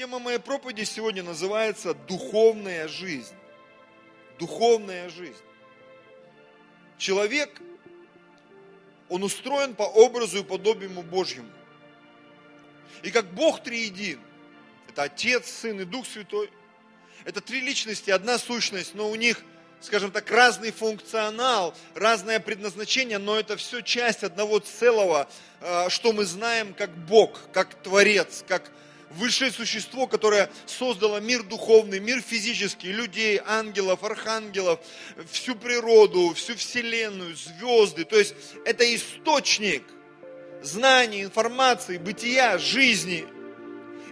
Тема моей проповеди сегодня называется «Духовная жизнь». Духовная жизнь. Человек, он устроен по образу и подобию Божьему. И как Бог триедин, это Отец, Сын и Дух Святой, это три личности, одна сущность, но у них, скажем так, разный функционал, разное предназначение, но это все часть одного целого, э, что мы знаем как Бог, как Творец, как высшее существо, которое создало мир духовный, мир физический, людей, ангелов, архангелов, всю природу, всю вселенную, звезды. То есть это источник знаний, информации, бытия, жизни.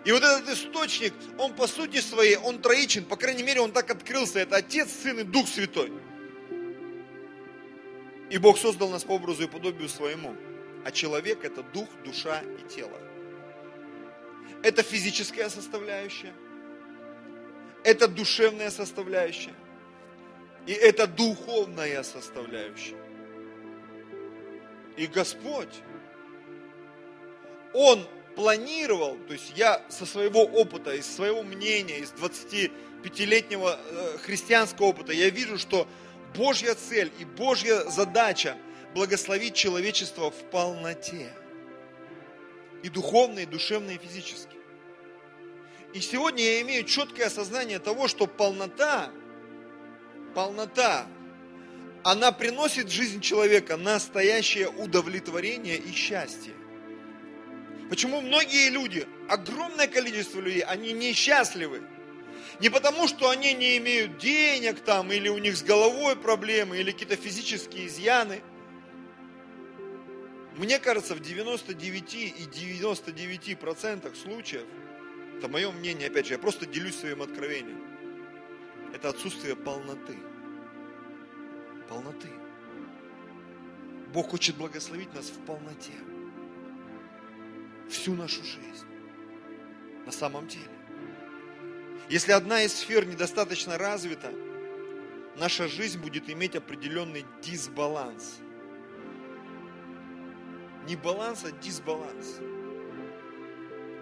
И вот этот источник, он по сути своей, он троичен, по крайней мере, он так открылся. Это Отец, Сын и Дух Святой. И Бог создал нас по образу и подобию своему. А человек это дух, душа и тело. Это физическая составляющая, это душевная составляющая, и это духовная составляющая. И Господь, Он планировал, то есть я со своего опыта, из своего мнения, из 25-летнего э, христианского опыта, я вижу, что Божья цель и Божья задача благословить человечество в полноте и духовно, и душевно, и физически. И сегодня я имею четкое осознание того, что полнота, полнота, она приносит в жизнь человека настоящее удовлетворение и счастье. Почему многие люди, огромное количество людей, они несчастливы? Не потому, что они не имеют денег там, или у них с головой проблемы, или какие-то физические изъяны – мне кажется, в 99 и 99 процентах случаев, это мое мнение, опять же, я просто делюсь своим откровением, это отсутствие полноты. Полноты. Бог хочет благословить нас в полноте. Всю нашу жизнь. На самом деле. Если одна из сфер недостаточно развита, наша жизнь будет иметь определенный дисбаланс – не баланс, а дисбаланс.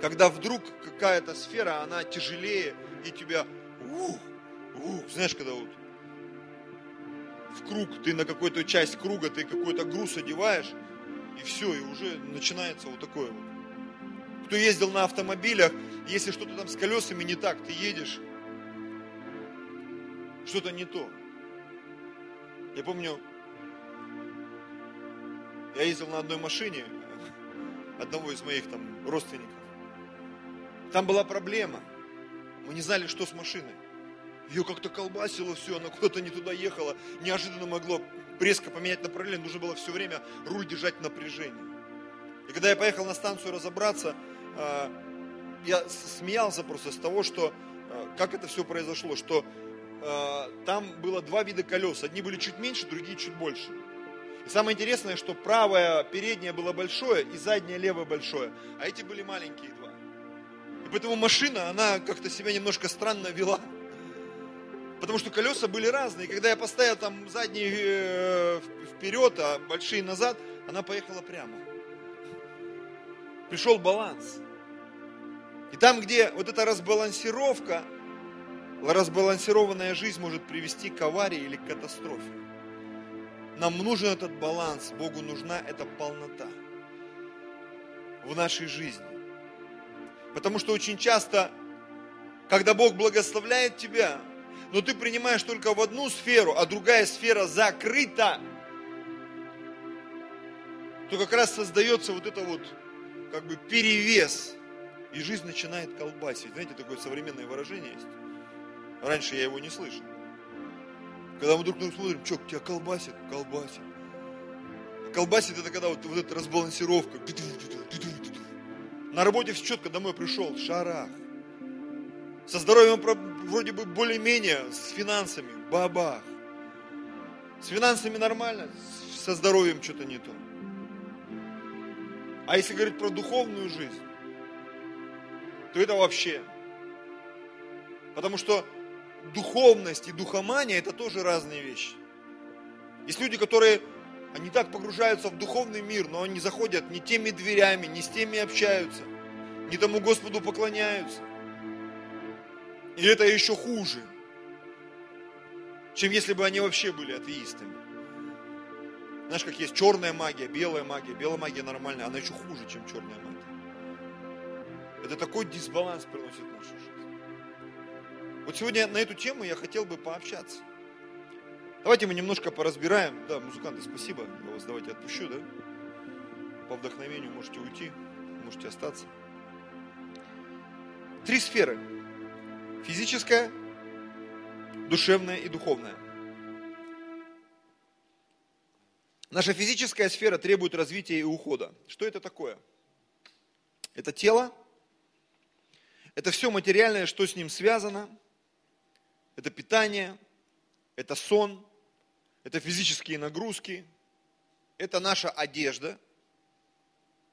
Когда вдруг какая-то сфера, она тяжелее, и тебя, ух, ух, знаешь, когда вот в круг, ты на какую-то часть круга, ты какой-то груз одеваешь, и все, и уже начинается вот такое вот. Кто ездил на автомобилях, если что-то там с колесами не так, ты едешь, что-то не то. Я помню, я ездил на одной машине одного из моих там родственников. Там была проблема. Мы не знали, что с машиной. Ее как-то колбасило все, она куда-то не туда ехала. Неожиданно могло резко поменять направление. Нужно было все время руль держать в напряжении. И когда я поехал на станцию разобраться, а, я смеялся просто с того, что а, как это все произошло, что а, там было два вида колес. Одни были чуть меньше, другие чуть больше. И самое интересное, что правое переднее было большое и заднее левое большое, а эти были маленькие два. И поэтому машина, она как-то себя немножко странно вела. Потому что колеса были разные. И когда я поставил там задние э, вперед, а большие назад, она поехала прямо. Пришел баланс. И там, где вот эта разбалансировка, разбалансированная жизнь может привести к аварии или к катастрофе. Нам нужен этот баланс, Богу нужна эта полнота в нашей жизни. Потому что очень часто, когда Бог благословляет тебя, но ты принимаешь только в одну сферу, а другая сфера закрыта, то как раз создается вот это вот как бы перевес, и жизнь начинает колбасить. Знаете, такое современное выражение есть. Раньше я его не слышал. Когда мы друг на друга смотрим, что, тебя колбасит? Колбасит. Колбасит это когда вот, вот эта разбалансировка. На работе все четко, домой пришел, шарах. Со здоровьем вроде бы более-менее, с финансами, бабах. С финансами нормально, со здоровьем что-то не то. А если говорить про духовную жизнь, то это вообще. Потому что духовность и духомания – это тоже разные вещи. Есть люди, которые, они так погружаются в духовный мир, но они заходят не теми дверями, не с теми общаются, не тому Господу поклоняются. И это еще хуже, чем если бы они вообще были атеистами. Знаешь, как есть черная магия, белая магия. Белая магия нормальная, она еще хуже, чем черная магия. Это такой дисбаланс приносит нашу жизнь. Вот сегодня на эту тему я хотел бы пообщаться. Давайте мы немножко поразбираем. Да, музыканты, спасибо. Я вас давайте отпущу, да? По вдохновению можете уйти, можете остаться. Три сферы. Физическая, душевная и духовная. Наша физическая сфера требует развития и ухода. Что это такое? Это тело, это все материальное, что с ним связано, это питание, это сон, это физические нагрузки, это наша одежда,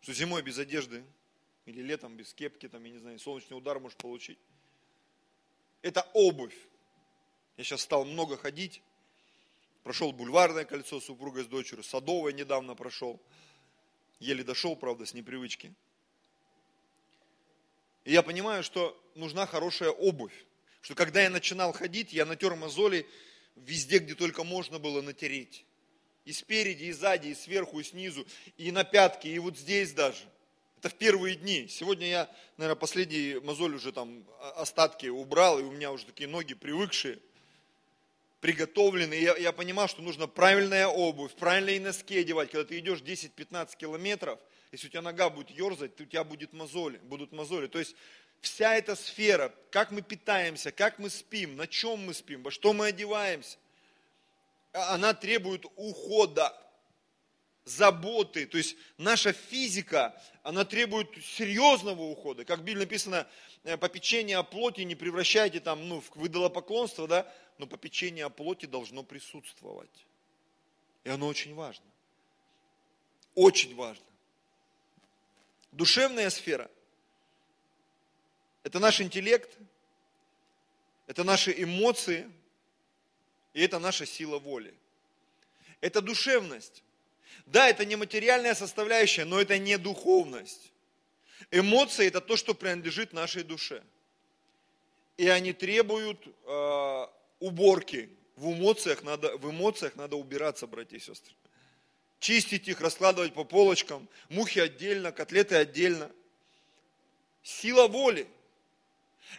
что зимой без одежды или летом без кепки, там, я не знаю, солнечный удар можешь получить. Это обувь. Я сейчас стал много ходить, Прошел бульварное кольцо с супругой с дочерью, садовое недавно прошел. Еле дошел, правда, с непривычки. И я понимаю, что нужна хорошая обувь. Что когда я начинал ходить, я натер мозоли везде, где только можно было натереть. И спереди, и сзади, и сверху, и снизу, и на пятки, и вот здесь даже. Это в первые дни. Сегодня я, наверное, последний мозоль уже там остатки убрал, и у меня уже такие ноги привыкшие приготовлены. Я, я понимал, что нужно правильная обувь, правильные носки одевать. Когда ты идешь 10-15 километров, если у тебя нога будет ерзать, то у тебя будет мозоли, будут мозоли. То есть вся эта сфера, как мы питаемся, как мы спим, на чем мы спим, во что мы одеваемся, она требует ухода, заботы. То есть наша физика, она требует серьезного ухода. Как в Библии написано, э, попечение о плоти не превращайте там, ну, в выдалопоклонство, да, но попечение о плоти должно присутствовать. И оно очень важно. Очень важно. Душевная сфера – это наш интеллект, это наши эмоции, и это наша сила воли. Это душевность. Да, это не материальная составляющая, но это не духовность. Эмоции – это то, что принадлежит нашей душе. И они требуют э, уборки. В эмоциях надо, в эмоциях надо убираться, братья и сестры. Чистить их, раскладывать по полочкам. Мухи отдельно, котлеты отдельно. Сила воли.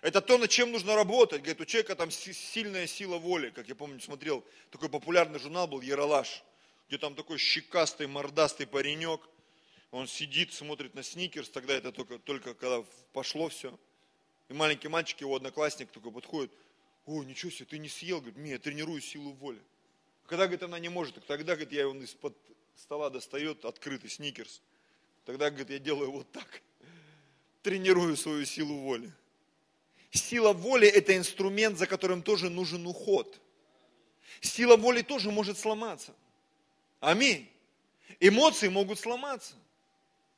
Это то, над чем нужно работать. Говорит, у человека там сильная сила воли. Как я помню, смотрел, такой популярный журнал был «Яралаш», где там такой щекастый, мордастый паренек. Он сидит, смотрит на сникерс, тогда это только, только когда пошло все. И маленький мальчик, его одноклассник такой подходит, о, ничего себе, ты не съел, говорит, нет, я тренирую силу воли. А когда, говорит, она не может, тогда, говорит, я его из-под стола достает, открытый сникерс. Тогда, говорит, я делаю вот так. Тренирую свою силу воли. Сила воли – это инструмент, за которым тоже нужен уход. Сила воли тоже может сломаться. Аминь. Эмоции могут сломаться.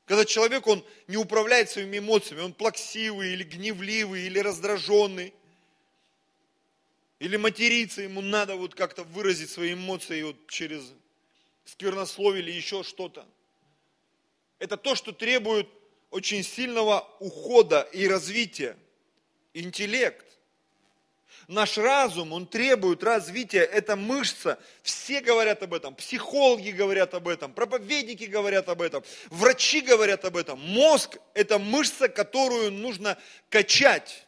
Когда человек, он не управляет своими эмоциями, он плаксивый или гневливый или раздраженный – или материться, ему надо вот как-то выразить свои эмоции вот через сквернословие или еще что-то. Это то, что требует очень сильного ухода и развития. Интеллект. Наш разум, он требует развития, это мышца. Все говорят об этом, психологи говорят об этом, проповедники говорят об этом, врачи говорят об этом. Мозг – это мышца, которую нужно качать.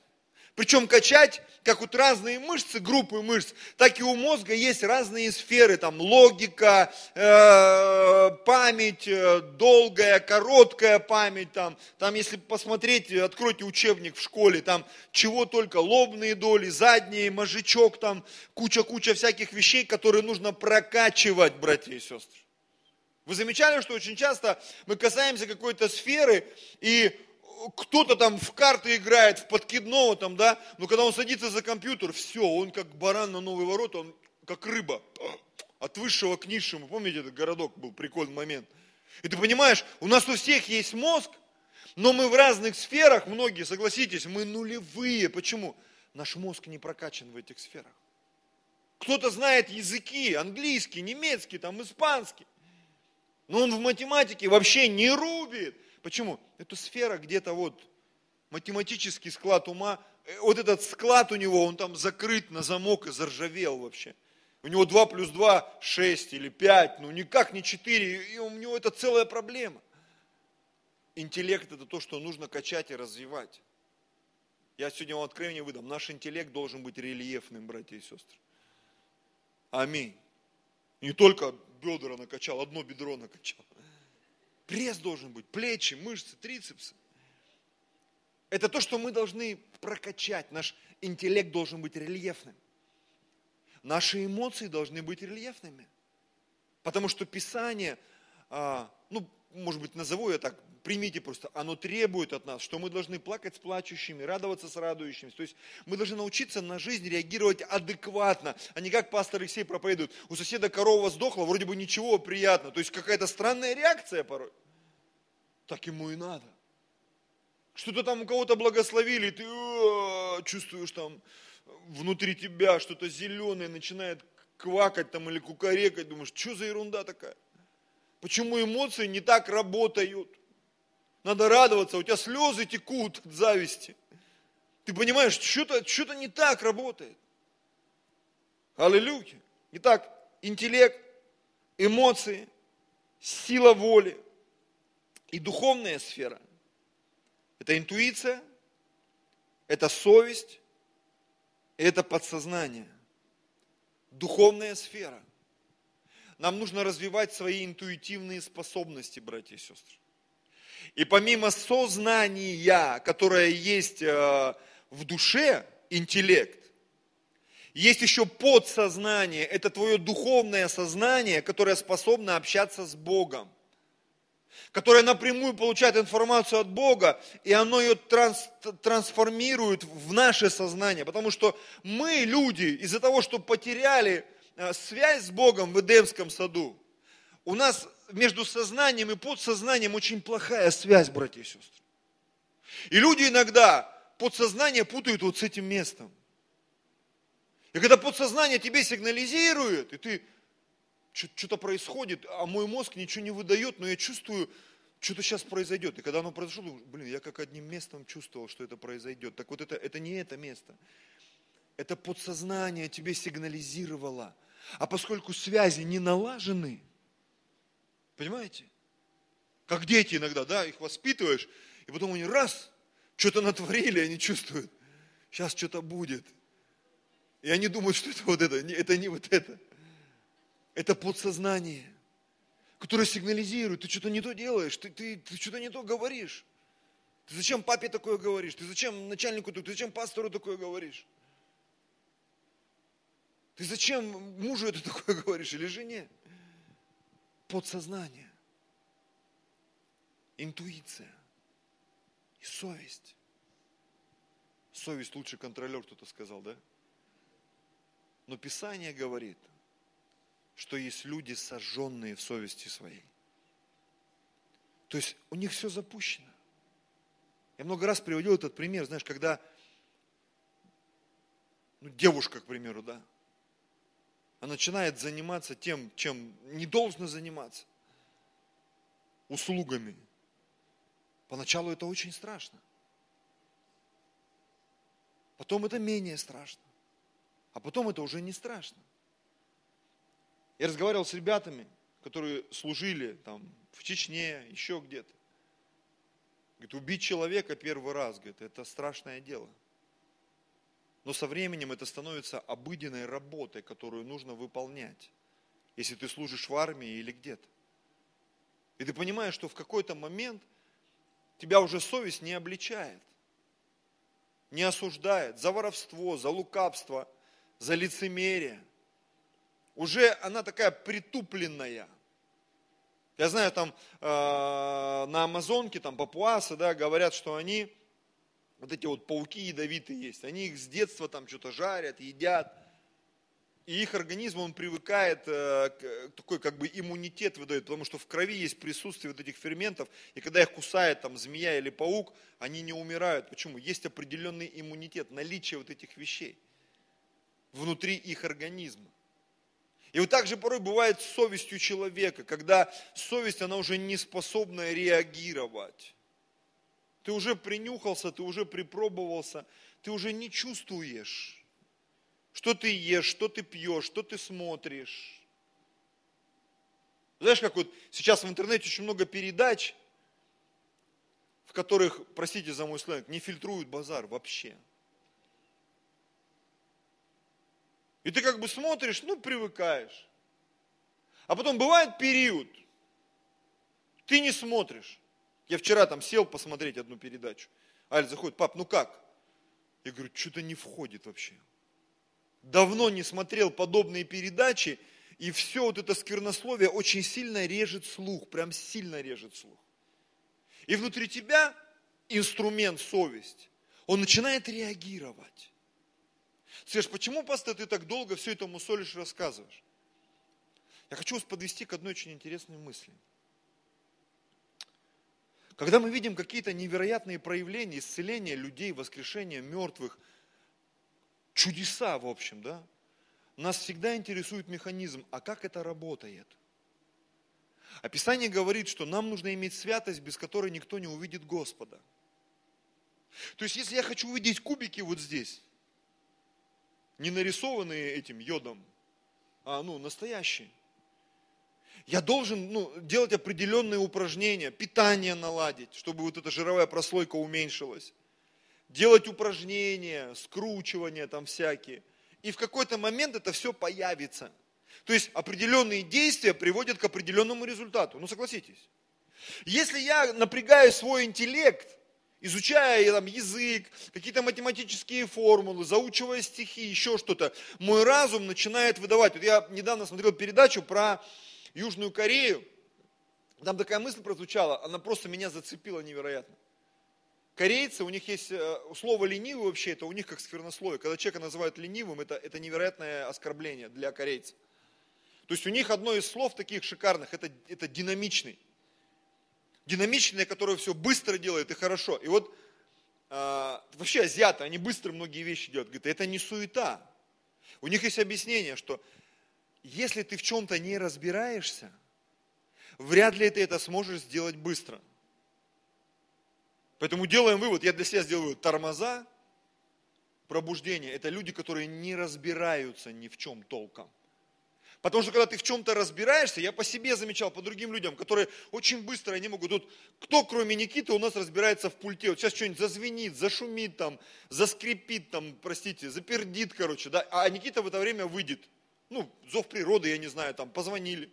Причем качать как вот разные мышцы, группы мышц, так и у мозга есть разные сферы, там логика, э, память, э, долгая, короткая память, там, там если посмотреть, откройте учебник в школе, там чего только, лобные доли, задние, мозжечок, там куча-куча всяких вещей, которые нужно прокачивать, братья и сестры. Вы замечали, что очень часто мы касаемся какой-то сферы, и кто-то там в карты играет, в подкидного там, да, но когда он садится за компьютер, все, он как баран на новый ворот, он как рыба, от высшего к низшему. Помните, этот городок был прикольный момент. И ты понимаешь, у нас у всех есть мозг, но мы в разных сферах, многие, согласитесь, мы нулевые. Почему? Наш мозг не прокачан в этих сферах. Кто-то знает языки, английский, немецкий, там, испанский. Но он в математике вообще не рубит. Почему? Эта сфера где-то вот, математический склад ума э, вот этот склад у него, он там закрыт на замок и заржавел вообще. У него 2 плюс 2, 6 или 5, ну никак не 4, и у него это целая проблема. Интеллект это то, что нужно качать и развивать. Я сегодня вам откровение выдам. Наш интеллект должен быть рельефным, братья и сестры. Аминь. Не только бедра накачал, одно бедро накачал. Пресс должен быть, плечи, мышцы, трицепсы. Это то, что мы должны прокачать. Наш интеллект должен быть рельефным. Наши эмоции должны быть рельефными. Потому что Писание, а, ну, может быть, назову я так, примите просто, оно требует от нас, что мы должны плакать с плачущими, радоваться с радующимися. То есть мы должны научиться на жизнь реагировать адекватно, а не как пастор Алексей проповедует. У соседа корова сдохла, вроде бы ничего, приятно. То есть какая-то странная реакция порой. Так ему и надо. Что-то там у кого-то благословили, ты чувствуешь там внутри тебя что-то зеленое начинает квакать там или кукарекать, думаешь, что за ерунда такая? Почему эмоции не так работают? Надо радоваться, у тебя слезы текут от зависти. Ты понимаешь, что-то что не так работает. Аллилуйя. Итак, интеллект, эмоции, сила воли и духовная сфера. Это интуиция, это совесть, это подсознание. Духовная сфера. Нам нужно развивать свои интуитивные способности, братья и сестры. И помимо сознания, которое есть э, в душе, интеллект, есть еще подсознание, это твое духовное сознание, которое способно общаться с Богом, которое напрямую получает информацию от Бога, и оно ее транс, трансформирует в наше сознание. Потому что мы, люди, из-за того, что потеряли связь с Богом в Эдемском саду, у нас между сознанием и подсознанием очень плохая связь, братья и сестры. И люди иногда подсознание путают вот с этим местом. И когда подсознание тебе сигнализирует, и ты что-то происходит, а мой мозг ничего не выдает, но я чувствую, что-то сейчас произойдет. И когда оно произошло, думаю, блин, я как одним местом чувствовал, что это произойдет. Так вот это, это не это место. Это подсознание тебе сигнализировало. А поскольку связи не налажены, Понимаете? Как дети иногда, да, их воспитываешь, и потом они раз, что-то натворили, они чувствуют, сейчас что-то будет. И они думают, что это вот это, это не вот это. Это подсознание, которое сигнализирует, ты что-то не то делаешь, ты, ты, ты что-то не то говоришь. Ты зачем папе такое говоришь? Ты зачем начальнику, ты зачем пастору такое говоришь? Ты зачем мужу это такое говоришь или жене? подсознание, интуиция и совесть. Совесть лучший контролер, кто-то сказал, да? Но Писание говорит, что есть люди, сожженные в совести своей. То есть у них все запущено. Я много раз приводил этот пример, знаешь, когда ну, девушка, к примеру, да, она начинает заниматься тем, чем не должна заниматься. Услугами. Поначалу это очень страшно. Потом это менее страшно. А потом это уже не страшно. Я разговаривал с ребятами, которые служили там в Чечне, еще где-то. Говорит, убить человека первый раз, говорит, это страшное дело. Но со временем это становится обыденной работой, которую нужно выполнять, если ты служишь в армии или где-то. И ты понимаешь, что в какой-то момент тебя уже совесть не обличает, не осуждает за воровство, за лукавство, за лицемерие. Уже она такая притупленная. Я знаю, там э, на Амазонке, там папуасы, да, говорят, что они вот эти вот пауки ядовитые есть, они их с детства там что-то жарят, едят, и их организм, он привыкает, э, такой как бы иммунитет выдает, потому что в крови есть присутствие вот этих ферментов, и когда их кусает там змея или паук, они не умирают. Почему? Есть определенный иммунитет, наличие вот этих вещей внутри их организма. И вот так же порой бывает с совестью человека, когда совесть, она уже не способна реагировать. Ты уже принюхался, ты уже припробовался, ты уже не чувствуешь, что ты ешь, что ты пьешь, что ты смотришь. Знаешь, как вот сейчас в интернете очень много передач, в которых, простите за мой сленг, не фильтруют базар вообще. И ты как бы смотришь, ну, привыкаешь. А потом бывает период, ты не смотришь. Я вчера там сел посмотреть одну передачу. Аль заходит, пап, ну как? Я говорю, что-то не входит вообще. Давно не смотрел подобные передачи, и все вот это сквернословие очень сильно режет слух, прям сильно режет слух. И внутри тебя инструмент совесть, он начинает реагировать. Скажешь, почему, пастор, ты так долго все это мусолишь и рассказываешь? Я хочу вас подвести к одной очень интересной мысли. Когда мы видим какие-то невероятные проявления, исцеления людей, воскрешения мертвых, чудеса, в общем, да, нас всегда интересует механизм, а как это работает? Описание говорит, что нам нужно иметь святость, без которой никто не увидит Господа. То есть, если я хочу увидеть кубики вот здесь, не нарисованные этим йодом, а ну, настоящие, я должен ну, делать определенные упражнения, питание наладить, чтобы вот эта жировая прослойка уменьшилась. Делать упражнения, скручивания там всякие. И в какой-то момент это все появится. То есть определенные действия приводят к определенному результату. Ну согласитесь. Если я напрягаю свой интеллект, изучая там, язык, какие-то математические формулы, заучивая стихи, еще что-то, мой разум начинает выдавать. Вот я недавно смотрел передачу про Южную Корею, там такая мысль прозвучала, она просто меня зацепила невероятно. Корейцы, у них есть э, слово ленивый вообще, это у них как сквернословие. Когда человека называют ленивым, это, это невероятное оскорбление для корейцев. То есть у них одно из слов таких шикарных, это, это динамичный. Динамичный, который все быстро делает и хорошо. И вот э, вообще азиаты, они быстро многие вещи делают. Говорят, это не суета. У них есть объяснение, что если ты в чем-то не разбираешься, вряд ли ты это сможешь сделать быстро. Поэтому делаем вывод, я для себя сделаю вывод, тормоза, пробуждение, это люди, которые не разбираются ни в чем толком. Потому что когда ты в чем-то разбираешься, я по себе замечал, по другим людям, которые очень быстро, они могут, тут, кто кроме Никиты у нас разбирается в пульте, вот сейчас что-нибудь зазвенит, зашумит там, заскрипит там, простите, запердит, короче, да, а Никита в это время выйдет ну, зов природы, я не знаю, там, позвонили.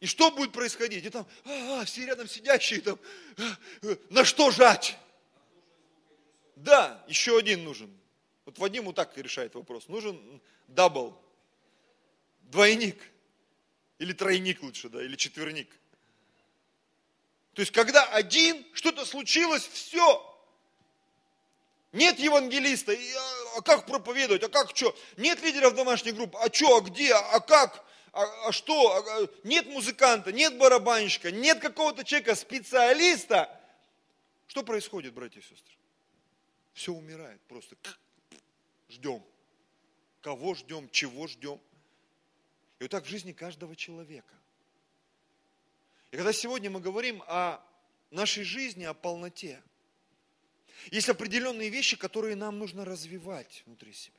И что будет происходить? И там, а, а, все рядом сидящие, там, а, а, на что жать? Да, еще один нужен. Вот Вадим вот так решает вопрос. Нужен double, двойник. Или тройник лучше, да, или четверник. То есть, когда один, что-то случилось, все, нет евангелиста, а, как проповедовать, а как что? Нет лидеров домашних групп, а что, а где, а как? А, а что? А, а, нет музыканта, нет барабанщика, нет какого-то человека, специалиста. Что происходит, братья и сестры? Все умирает просто. Ждем. Кого ждем, чего ждем. И вот так в жизни каждого человека. И когда сегодня мы говорим о нашей жизни, о полноте – есть определенные вещи, которые нам нужно развивать внутри себя.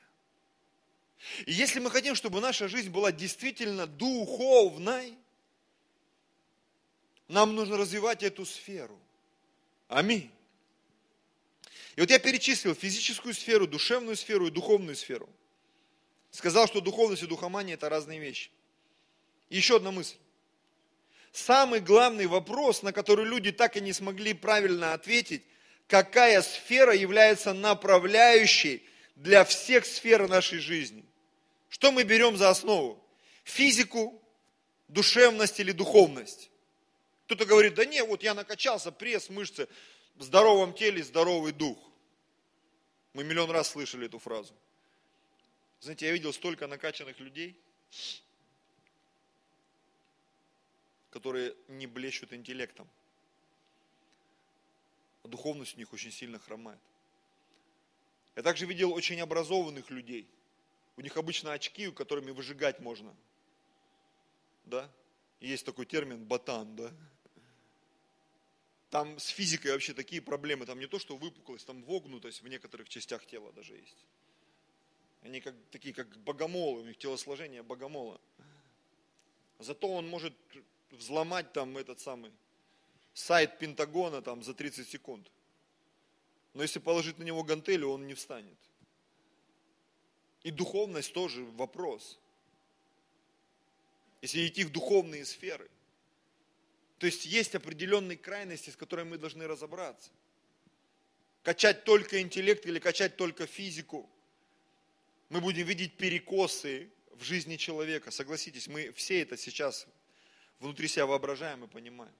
И если мы хотим, чтобы наша жизнь была действительно духовной, нам нужно развивать эту сферу. Аминь. И вот я перечислил физическую сферу, душевную сферу и духовную сферу. Сказал, что духовность и духомания – это разные вещи. И еще одна мысль. Самый главный вопрос, на который люди так и не смогли правильно ответить, какая сфера является направляющей для всех сфер нашей жизни. Что мы берем за основу? Физику, душевность или духовность? Кто-то говорит, да не, вот я накачался, пресс, мышцы, в здоровом теле здоровый дух. Мы миллион раз слышали эту фразу. Знаете, я видел столько накачанных людей, которые не блещут интеллектом а духовность у них очень сильно хромает. Я также видел очень образованных людей. У них обычно очки, которыми выжигать можно. Да? есть такой термин батан, да? Там с физикой вообще такие проблемы. Там не то, что выпуклость, там вогнутость в некоторых частях тела даже есть. Они как, такие, как богомолы, у них телосложение богомола. Зато он может взломать там этот самый сайт Пентагона там за 30 секунд. Но если положить на него гантелю, он не встанет. И духовность тоже вопрос. Если идти в духовные сферы. То есть есть определенные крайности, с которыми мы должны разобраться. Качать только интеллект или качать только физику. Мы будем видеть перекосы в жизни человека. Согласитесь, мы все это сейчас внутри себя воображаем и понимаем.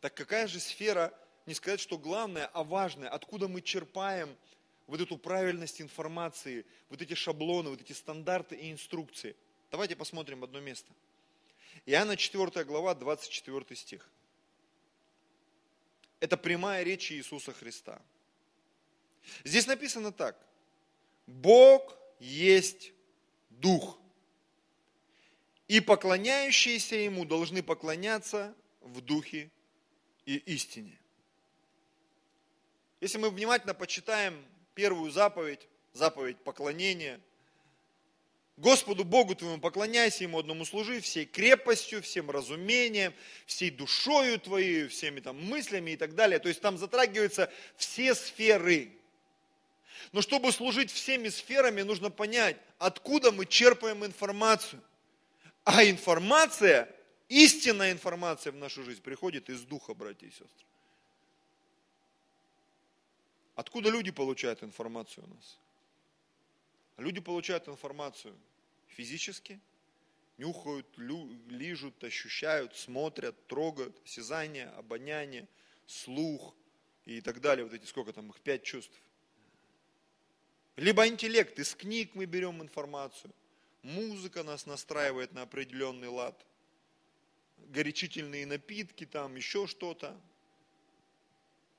Так какая же сфера, не сказать, что главное, а важное, откуда мы черпаем вот эту правильность информации, вот эти шаблоны, вот эти стандарты и инструкции. Давайте посмотрим одно место. Иоанна 4 глава, 24 стих. Это прямая речь Иисуса Христа. Здесь написано так. Бог есть Дух. И поклоняющиеся Ему должны поклоняться в Духе и истине. Если мы внимательно почитаем первую заповедь, заповедь поклонения, Господу Богу твоему поклоняйся, Ему одному служи, всей крепостью, всем разумением, всей душою твоей, всеми там мыслями и так далее. То есть там затрагиваются все сферы. Но чтобы служить всеми сферами, нужно понять, откуда мы черпаем информацию. А информация истинная информация в нашу жизнь приходит из Духа, братья и сестры. Откуда люди получают информацию у нас? Люди получают информацию физически, нюхают, лижут, ощущают, смотрят, трогают, осязание, обоняние, слух и так далее. Вот эти сколько там их, пять чувств. Либо интеллект, из книг мы берем информацию. Музыка нас настраивает на определенный лад горячительные напитки, там еще что-то,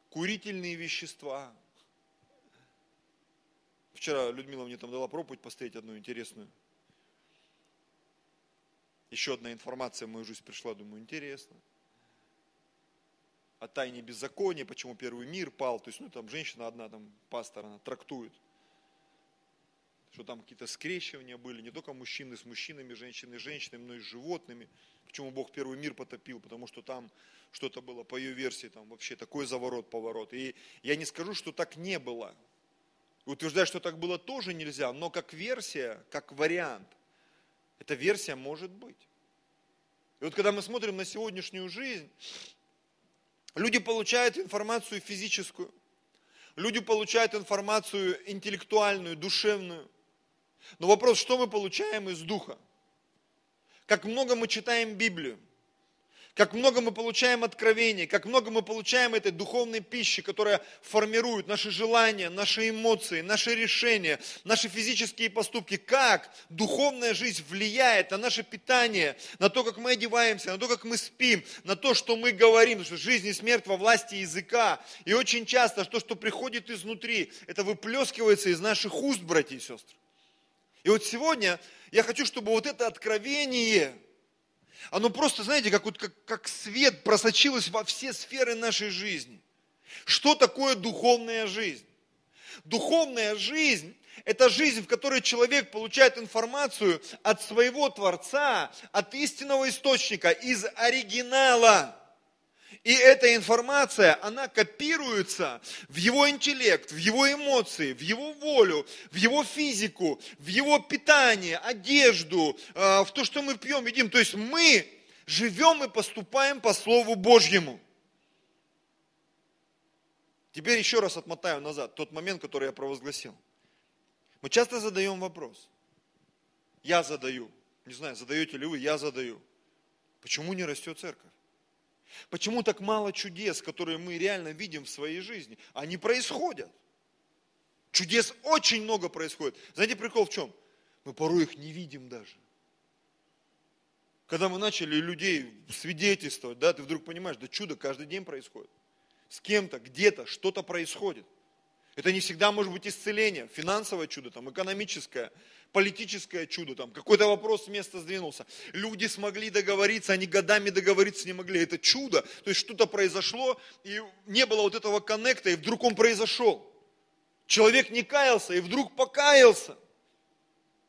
курительные вещества. Вчера Людмила мне там дала проповедь постоять одну интересную. Еще одна информация в мою жизнь пришла, думаю, интересно. О тайне беззакония, почему первый мир пал. То есть, ну, там женщина одна, там, пастор, она трактует – что там какие-то скрещивания были, не только мужчины с мужчинами, женщины с женщинами, но и с животными. Почему Бог первый мир потопил? Потому что там что-то было, по ее версии, там вообще такой заворот, поворот. И я не скажу, что так не было. Утверждать, что так было, тоже нельзя, но как версия, как вариант, эта версия может быть. И вот когда мы смотрим на сегодняшнюю жизнь, люди получают информацию физическую, люди получают информацию интеллектуальную, душевную – но вопрос, что мы получаем из Духа? Как много мы читаем Библию, как много мы получаем откровений, как много мы получаем этой духовной пищи, которая формирует наши желания, наши эмоции, наши решения, наши физические поступки, как духовная жизнь влияет на наше питание, на то, как мы одеваемся, на то, как мы спим, на то, что мы говорим, что жизнь и смерть во власти языка. И очень часто то, что приходит изнутри, это выплескивается из наших уст, братья и сестры. И вот сегодня я хочу, чтобы вот это откровение, оно просто, знаете, как, вот, как, как свет просочилось во все сферы нашей жизни. Что такое духовная жизнь? Духовная жизнь – это жизнь, в которой человек получает информацию от своего Творца, от истинного источника, из оригинала – и эта информация, она копируется в его интеллект, в его эмоции, в его волю, в его физику, в его питание, одежду, э, в то, что мы пьем, едим. То есть мы живем и поступаем по Слову Божьему. Теперь еще раз отмотаю назад тот момент, который я провозгласил. Мы часто задаем вопрос. Я задаю. Не знаю, задаете ли вы, я задаю. Почему не растет церковь? Почему так мало чудес, которые мы реально видим в своей жизни? Они происходят. Чудес очень много происходит. Знаете, прикол в чем? Мы порой их не видим даже. Когда мы начали людей свидетельствовать, да, ты вдруг понимаешь, да чудо каждый день происходит. С кем-то, где-то, что-то происходит. Это не всегда может быть исцеление, финансовое чудо, там, экономическое, политическое чудо, там, какой-то вопрос с места сдвинулся. Люди смогли договориться, они годами договориться не могли. Это чудо. То есть что-то произошло, и не было вот этого коннекта, и вдруг он произошел. Человек не каялся, и вдруг покаялся.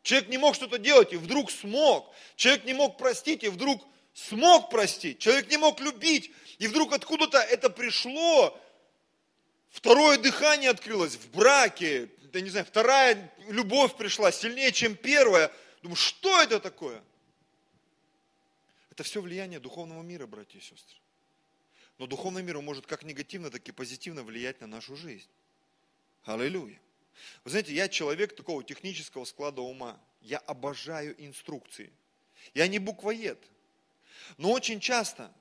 Человек не мог что-то делать, и вдруг смог. Человек не мог простить, и вдруг смог простить. Человек не мог любить, и вдруг откуда-то это пришло. Второе дыхание открылось в браке. Я не знаю, вторая любовь пришла сильнее, чем первая. Думаю, что это такое? Это все влияние духовного мира, братья и сестры. Но духовный мир может как негативно, так и позитивно влиять на нашу жизнь. Аллилуйя. Вы знаете, я человек такого технического склада ума. Я обожаю инструкции. Я не буквоед. Но очень часто,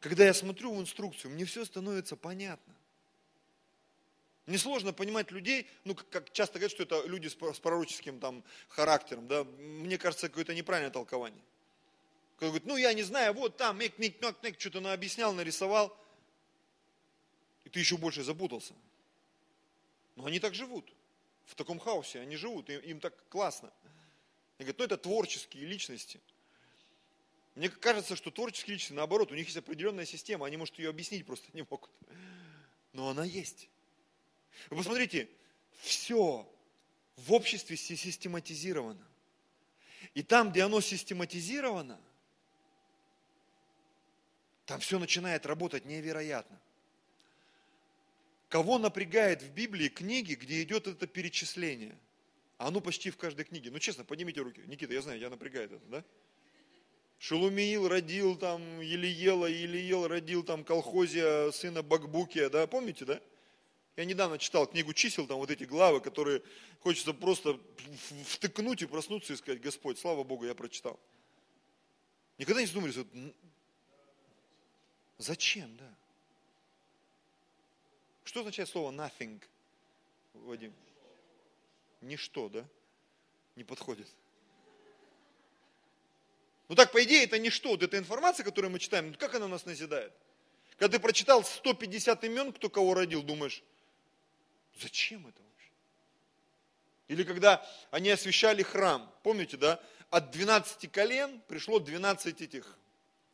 когда я смотрю в инструкцию, мне все становится понятно. Мне сложно понимать людей, ну, как часто говорят, что это люди с пророческим там характером, да, мне кажется, какое-то неправильное толкование. Когда говорит, ну, я не знаю, вот там, мик, мик, мик, мик, что-то наобъяснял, нарисовал, и ты еще больше запутался. Но они так живут, в таком хаосе они живут, им, им так классно. И говорят, ну, это творческие личности – мне кажется, что творческие личности, наоборот, у них есть определенная система, они, может, ее объяснить просто не могут. Но она есть. Вы посмотрите, все в обществе систематизировано. И там, где оно систематизировано, там все начинает работать невероятно. Кого напрягает в Библии книги, где идет это перечисление? А оно почти в каждой книге. Ну, честно, поднимите руки. Никита, я знаю, я напрягает это, да? Шелумиил родил там Елиела, Елиел родил там колхозия сына Бакбукия, да, помните, да? Я недавно читал книгу чисел, там вот эти главы, которые хочется просто втыкнуть и проснуться и сказать, Господь, слава Богу, я прочитал. Никогда не задумались, вот, зачем, да? Что означает слово nothing, Вадим? Ничто, да? Не подходит. Ну так, по идее, это ничто. Вот эта информация, которую мы читаем, ну, как она нас назидает? Когда ты прочитал 150 имен, кто кого родил, думаешь, зачем это вообще? Или когда они освещали храм, помните, да? От 12 колен пришло 12 этих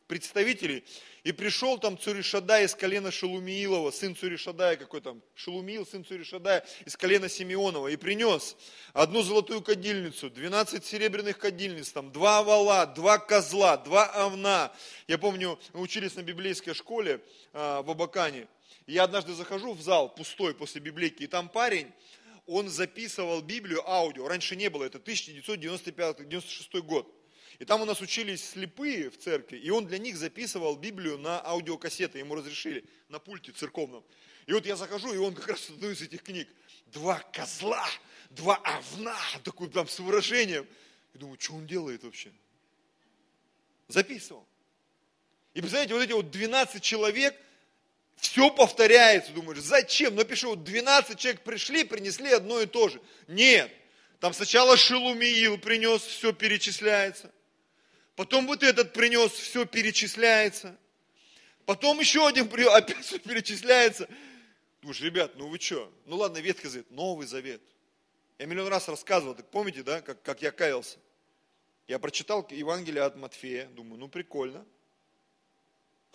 представителей. И пришел там Цуришадай из колена Шелумиилова, сын Цуришадая, какой там, Шелумиил, сын Цуришадая, из колена Симеонова, и принес одну золотую кадильницу, 12 серебряных кадильниц, там, два вала, два козла, два овна. Я помню, мы учились на библейской школе а, в Абакане. Я однажды захожу в зал пустой после библейки, и там парень, он записывал Библию аудио. Раньше не было, это 1995-96 год. И там у нас учились слепые в церкви, и он для них записывал Библию на аудиокассеты, ему разрешили, на пульте церковном. И вот я захожу, и он как раз одну из этих книг. Два козла, два овна, такой там с выражением. И думаю, что он делает вообще? Записывал. И представляете, вот эти вот 12 человек, все повторяется. Думаешь, зачем? Напишу, вот 12 человек пришли, принесли одно и то же. Нет. Там сначала Шелумиил принес, все перечисляется. Потом вот этот принес, все перечисляется. Потом еще один принес, опять все перечисляется. Думаешь, ребят, ну вы что? Ну ладно, Ветхий Завет, Новый Завет. Я миллион раз рассказывал, так помните, да, как, как я каялся? Я прочитал Евангелие от Матфея, думаю, ну прикольно.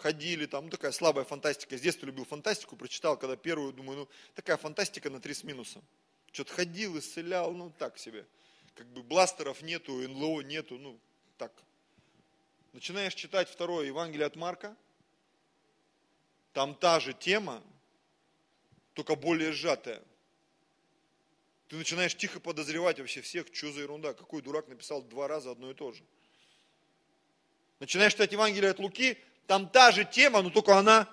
Ходили там, ну такая слабая фантастика. С детства любил фантастику, прочитал, когда первую, думаю, ну такая фантастика на три с минусом. Что-то ходил, исцелял, ну так себе. Как бы бластеров нету, НЛО нету, ну так, начинаешь читать второе Евангелие от Марка, там та же тема, только более сжатая. Ты начинаешь тихо подозревать вообще всех, что за ерунда, какой дурак написал два раза одно и то же. Начинаешь читать Евангелие от Луки, там та же тема, но только она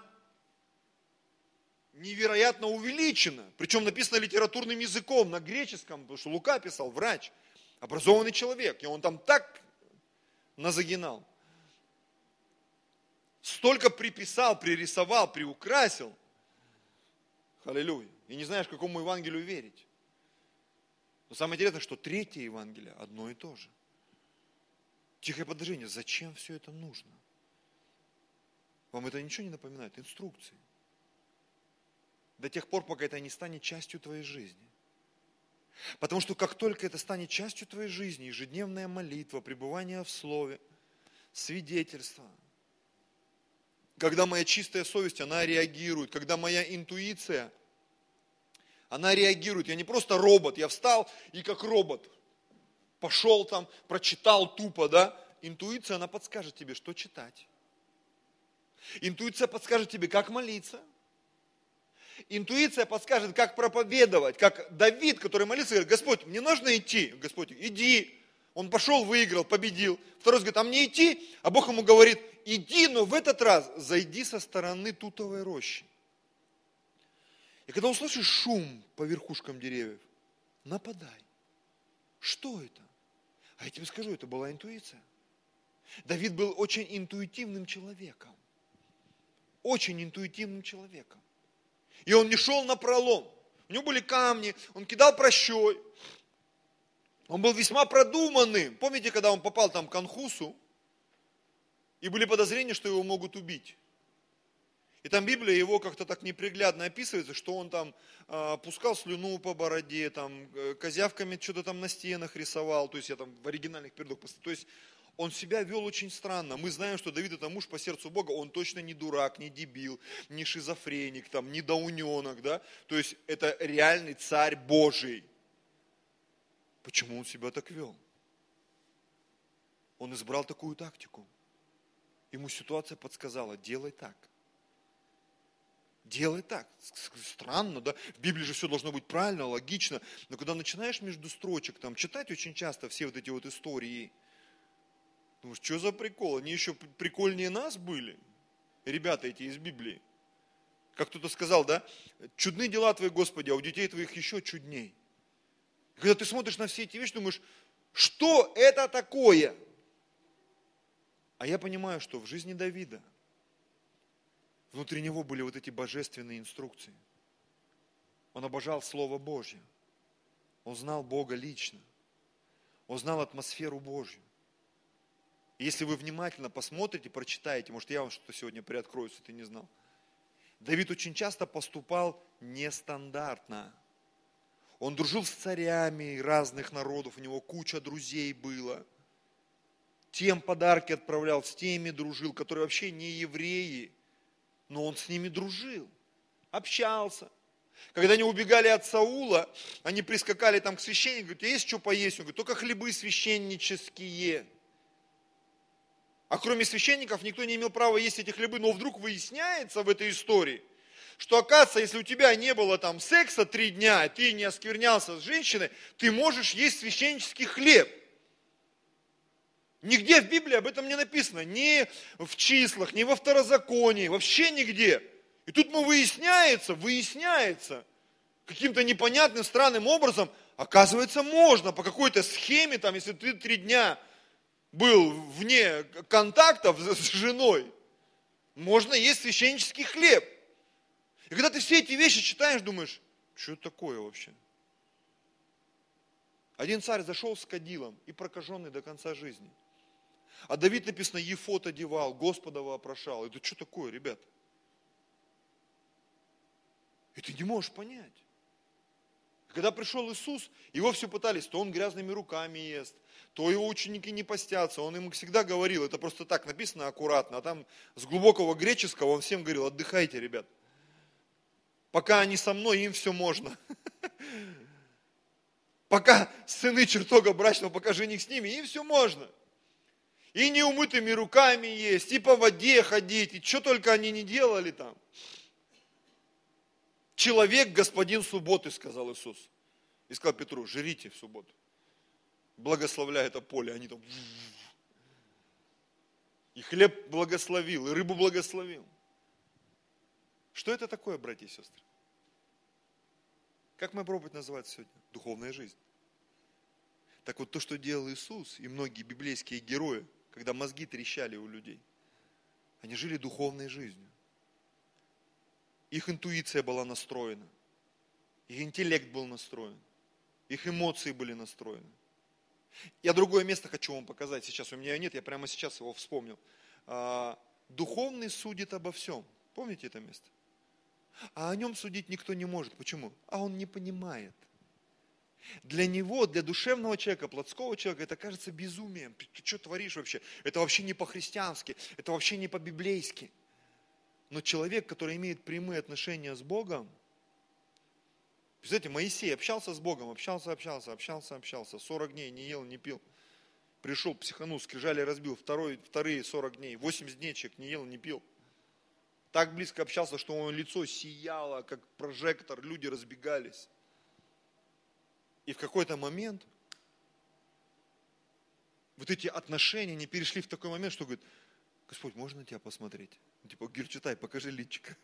невероятно увеличена. Причем написано литературным языком, на греческом, потому что Лука писал, врач, образованный человек. И он там так назагинал столько приписал, пририсовал, приукрасил. Аллилуйя. И не знаешь, какому Евангелию верить. Но самое интересное, что третье Евангелие одно и то же. Тихое подозрение, зачем все это нужно? Вам это ничего не напоминает? Инструкции. до тех пор, пока это не станет частью твоей жизни. Потому что как только это станет частью твоей жизни, ежедневная молитва, пребывание в Слове, свидетельство, когда моя чистая совесть, она реагирует, когда моя интуиция, она реагирует. Я не просто робот, я встал и как робот пошел там, прочитал тупо, да? Интуиция, она подскажет тебе, что читать. Интуиция подскажет тебе, как молиться. Интуиция подскажет, как проповедовать, как Давид, который молился, говорит, Господь, мне нужно идти. Господь, иди. Он пошел, выиграл, победил. Второй говорит, а мне идти? А Бог ему говорит, иди, но в этот раз зайди со стороны тутовой рощи. И когда услышишь шум по верхушкам деревьев, нападай. Что это? А я тебе скажу, это была интуиция. Давид был очень интуитивным человеком. Очень интуитивным человеком. И он не шел на пролом. У него были камни, он кидал прощой. Он был весьма продуманным. Помните, когда он попал там к Анхусу, и были подозрения, что его могут убить. И там Библия его как-то так неприглядно описывается, что он там э, пускал слюну по бороде, там э, козявками что-то там на стенах рисовал, то есть я там в оригинальных переводах, то есть он себя вел очень странно. Мы знаем, что Давид это муж по сердцу Бога, он точно не дурак, не дебил, не шизофреник, там, не дауненок, да? То есть это реальный царь Божий. Почему он себя так вел? Он избрал такую тактику. Ему ситуация подсказала, делай так. Делай так. Странно, да? В Библии же все должно быть правильно, логично. Но когда начинаешь между строчек там читать очень часто все вот эти вот истории, Думаешь, что за прикол? Они еще прикольнее нас были. Ребята эти из Библии. Как кто-то сказал, да? Чудны дела твои, Господи, а у детей твоих еще чудней. когда ты смотришь на все эти вещи, думаешь, что это такое? А я понимаю, что в жизни Давида внутри него были вот эти божественные инструкции. Он обожал Слово Божье. Он знал Бога лично. Он знал атмосферу Божью если вы внимательно посмотрите, прочитаете, может я вам что-то сегодня приоткрою, если ты не знал. Давид очень часто поступал нестандартно. Он дружил с царями разных народов, у него куча друзей было. Тем подарки отправлял, с теми дружил, которые вообще не евреи, но он с ними дружил, общался. Когда они убегали от Саула, они прискакали там к священнику, говорят, есть что поесть? Он говорит, только хлебы священнические – а кроме священников никто не имел права есть эти хлебы. Но вдруг выясняется в этой истории, что оказывается, если у тебя не было там секса три дня, ты не осквернялся с женщиной, ты можешь есть священнический хлеб. Нигде в Библии об этом не написано, ни в числах, ни во второзаконии, вообще нигде. И тут мы выясняется, выясняется, каким-то непонятным, странным образом, оказывается, можно по какой-то схеме, там, если ты три дня был вне контактов с женой, можно есть священнический хлеб. И когда ты все эти вещи читаешь, думаешь, что это такое вообще? Один царь зашел с кадилом и прокаженный до конца жизни. А Давид написано, Ефот одевал, Господа вопрошал. Это что такое, ребят? И ты не можешь понять. Когда пришел Иисус, его все пытались, то он грязными руками ест, то его ученики не постятся. Он им всегда говорил, это просто так написано аккуратно, а там с глубокого греческого он всем говорил, отдыхайте, ребят. Пока они со мной, им все можно. Пока сыны чертога брачного, пока жених с ними, им все можно. И неумытыми руками есть, и по воде ходить, и что только они не делали там. Человек господин субботы, сказал Иисус. И сказал Петру, жрите в субботу. Благословляя это поле, они там... И хлеб благословил, и рыбу благословил. Что это такое, братья и сестры? Как мы пробовать называть сегодня? Духовная жизнь. Так вот, то, что делал Иисус и многие библейские герои, когда мозги трещали у людей, они жили духовной жизнью. Их интуиция была настроена. Их интеллект был настроен. Их эмоции были настроены. Я другое место хочу вам показать сейчас. У меня нет, я прямо сейчас его вспомнил. А, Духовный судит обо всем. Помните это место? А о нем судить никто не может. Почему? А он не понимает. Для него, для душевного человека, плотского человека, это кажется безумием. Ты, что творишь вообще? Это вообще не по-христиански, это вообще не по-библейски. Но человек, который имеет прямые отношения с Богом, Представляете, Моисей общался с Богом, общался, общался, общался, общался, 40 дней не ел, не пил. Пришел, психанул, скрижали разбил, второй, вторые 40 дней, 80 дней человек не ел, не пил. Так близко общался, что его лицо сияло, как прожектор, люди разбегались. И в какой-то момент вот эти отношения не перешли в такой момент, что говорит, Господь, можно тебя посмотреть? Типа, Гирчатай, покажи личико.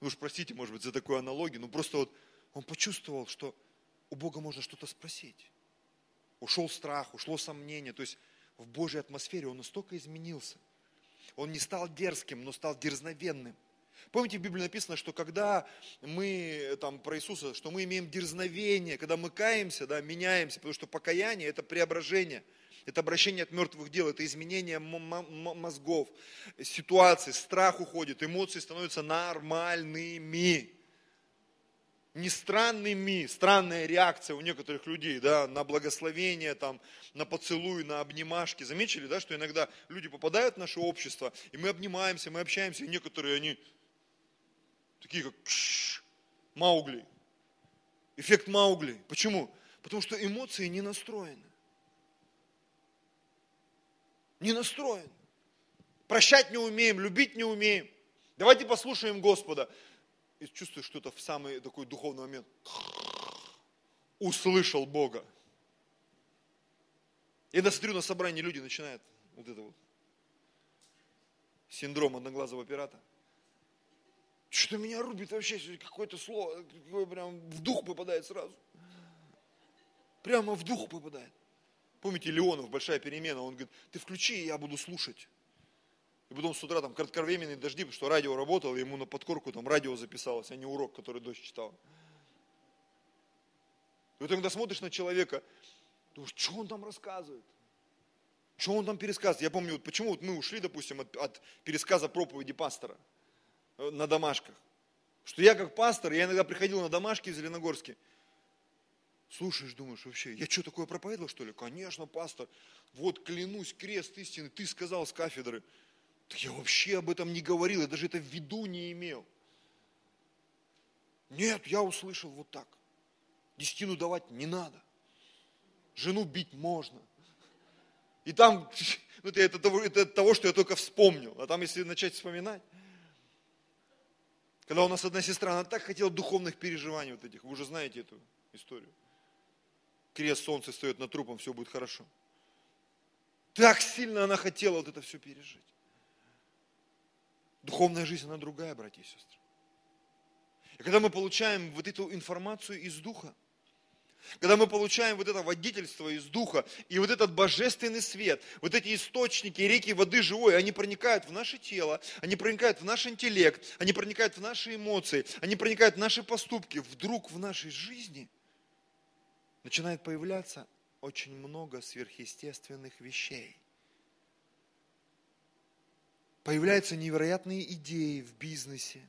Ну уж простите, может быть, за такую аналогию, но просто вот он почувствовал, что у Бога можно что-то спросить. Ушел страх, ушло сомнение. То есть в Божьей атмосфере он настолько изменился. Он не стал дерзким, но стал дерзновенным. Помните, в Библии написано, что когда мы, там, про Иисуса, что мы имеем дерзновение, когда мы каемся, да, меняемся, потому что покаяние – это преображение, это обращение от мертвых дел, это изменение мозгов, ситуации, страх уходит, эмоции становятся нормальными не странными, странная реакция у некоторых людей, да, на благословение, там, на поцелуй, на обнимашки. Заметили, да, что иногда люди попадают в наше общество, и мы обнимаемся, мы общаемся, и некоторые, они такие, как Маугли. Эффект Маугли. Почему? Потому что эмоции не настроены. Не настроены. Прощать не умеем, любить не умеем. Давайте послушаем Господа и чувствуешь что-то в самый такой духовный момент. Услышал Бога. Я смотрю на собрании, люди начинают вот это вот. Синдром одноглазого пирата. Что-то меня рубит вообще, какое-то слово, какое прям в дух попадает сразу. Прямо в дух попадает. Помните, Леонов, большая перемена, он говорит, ты включи, я буду слушать. И потом с утра там кратковременные дожди, потому что радио работало, ему на подкорку там радио записалось, а не урок, который дождь читал. И вот когда смотришь на человека, думаешь, что он там рассказывает? Что он там пересказывает? Я помню, вот почему вот мы ушли, допустим, от, от пересказа проповеди пастора э, на домашках. Что я как пастор, я иногда приходил на домашки в Зеленогорске, слушаешь, думаешь, вообще, я что, такое проповедовал, что ли? Конечно, пастор, вот клянусь, крест истины, ты сказал с кафедры. Я вообще об этом не говорил, я даже это в виду не имел. Нет, я услышал вот так. Десятину давать не надо. Жену бить можно. И там, ну, это, это, это того, что я только вспомнил. А там, если начать вспоминать, когда у нас одна сестра, она так хотела духовных переживаний вот этих. Вы уже знаете эту историю. Крест солнце стоит над трупом, все будет хорошо. Так сильно она хотела вот это все пережить. Духовная жизнь, она другая, братья и сестры. И когда мы получаем вот эту информацию из Духа, когда мы получаем вот это водительство из Духа, и вот этот божественный свет, вот эти источники, реки воды живой, они проникают в наше тело, они проникают в наш интеллект, они проникают в наши эмоции, они проникают в наши поступки, вдруг в нашей жизни начинает появляться очень много сверхъестественных вещей – Появляются невероятные идеи в бизнесе,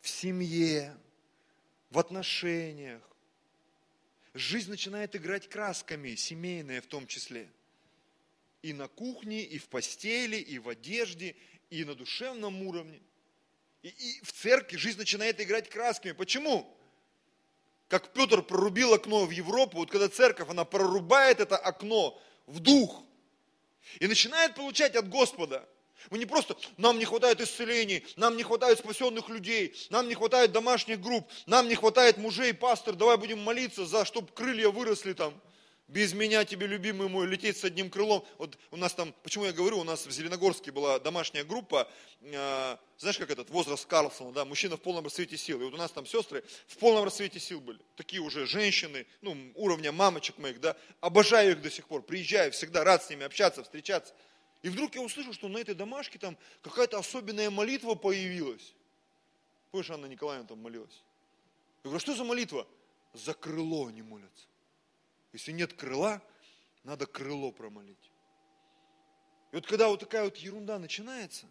в семье, в отношениях. Жизнь начинает играть красками, семейная в том числе. И на кухне, и в постели, и в одежде, и на душевном уровне. И, и в церкви жизнь начинает играть красками. Почему? Как Петр прорубил окно в Европу, вот когда церковь, она прорубает это окно в дух и начинает получать от Господа – мы не просто, нам не хватает исцелений, нам не хватает спасенных людей, нам не хватает домашних групп, нам не хватает мужей, пастор, давай будем молиться за, чтобы крылья выросли там. Без меня тебе, любимый мой, лететь с одним крылом. Вот у нас там, почему я говорю, у нас в Зеленогорске была домашняя группа, э, знаешь, как этот возраст Карлсона, да, мужчина в полном расцвете сил. И вот у нас там сестры в полном расцвете сил были. Такие уже женщины, ну, уровня мамочек моих, да. Обожаю их до сих пор, приезжаю, всегда рад с ними общаться, встречаться. И вдруг я услышал, что на этой домашке там какая-то особенная молитва появилась. Помнишь, Анна Николаевна там молилась? Я говорю, «А что за молитва? За крыло они молятся. Если нет крыла, надо крыло промолить. И вот когда вот такая вот ерунда начинается,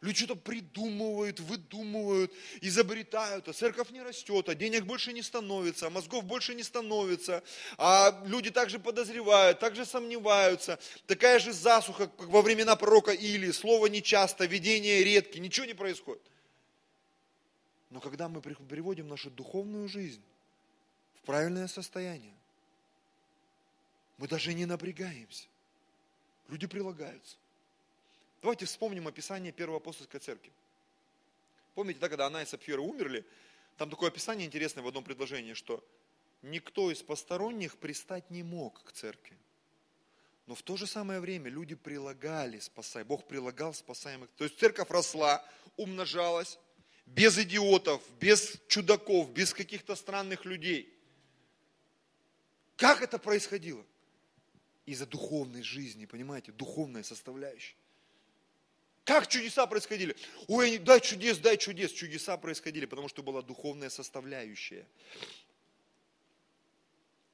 Люди что-то придумывают, выдумывают, изобретают, а церковь не растет, а денег больше не становится, а мозгов больше не становится, а люди также подозревают, также сомневаются. Такая же засуха, как во времена пророка Или, слово нечасто, видение редки, ничего не происходит. Но когда мы приводим нашу духовную жизнь в правильное состояние, мы даже не напрягаемся. Люди прилагаются. Давайте вспомним описание первой апостольской церкви. Помните, да, когда Анна и Сапфира умерли, там такое описание интересное в одном предложении, что никто из посторонних пристать не мог к церкви. Но в то же самое время люди прилагали, спасая, Бог прилагал спасаемых. То есть церковь росла, умножалась, без идиотов, без чудаков, без каких-то странных людей. Как это происходило? Из-за духовной жизни, понимаете, духовная составляющая. Как чудеса происходили? Ой, дай чудес, дай чудес. Чудеса происходили, потому что была духовная составляющая.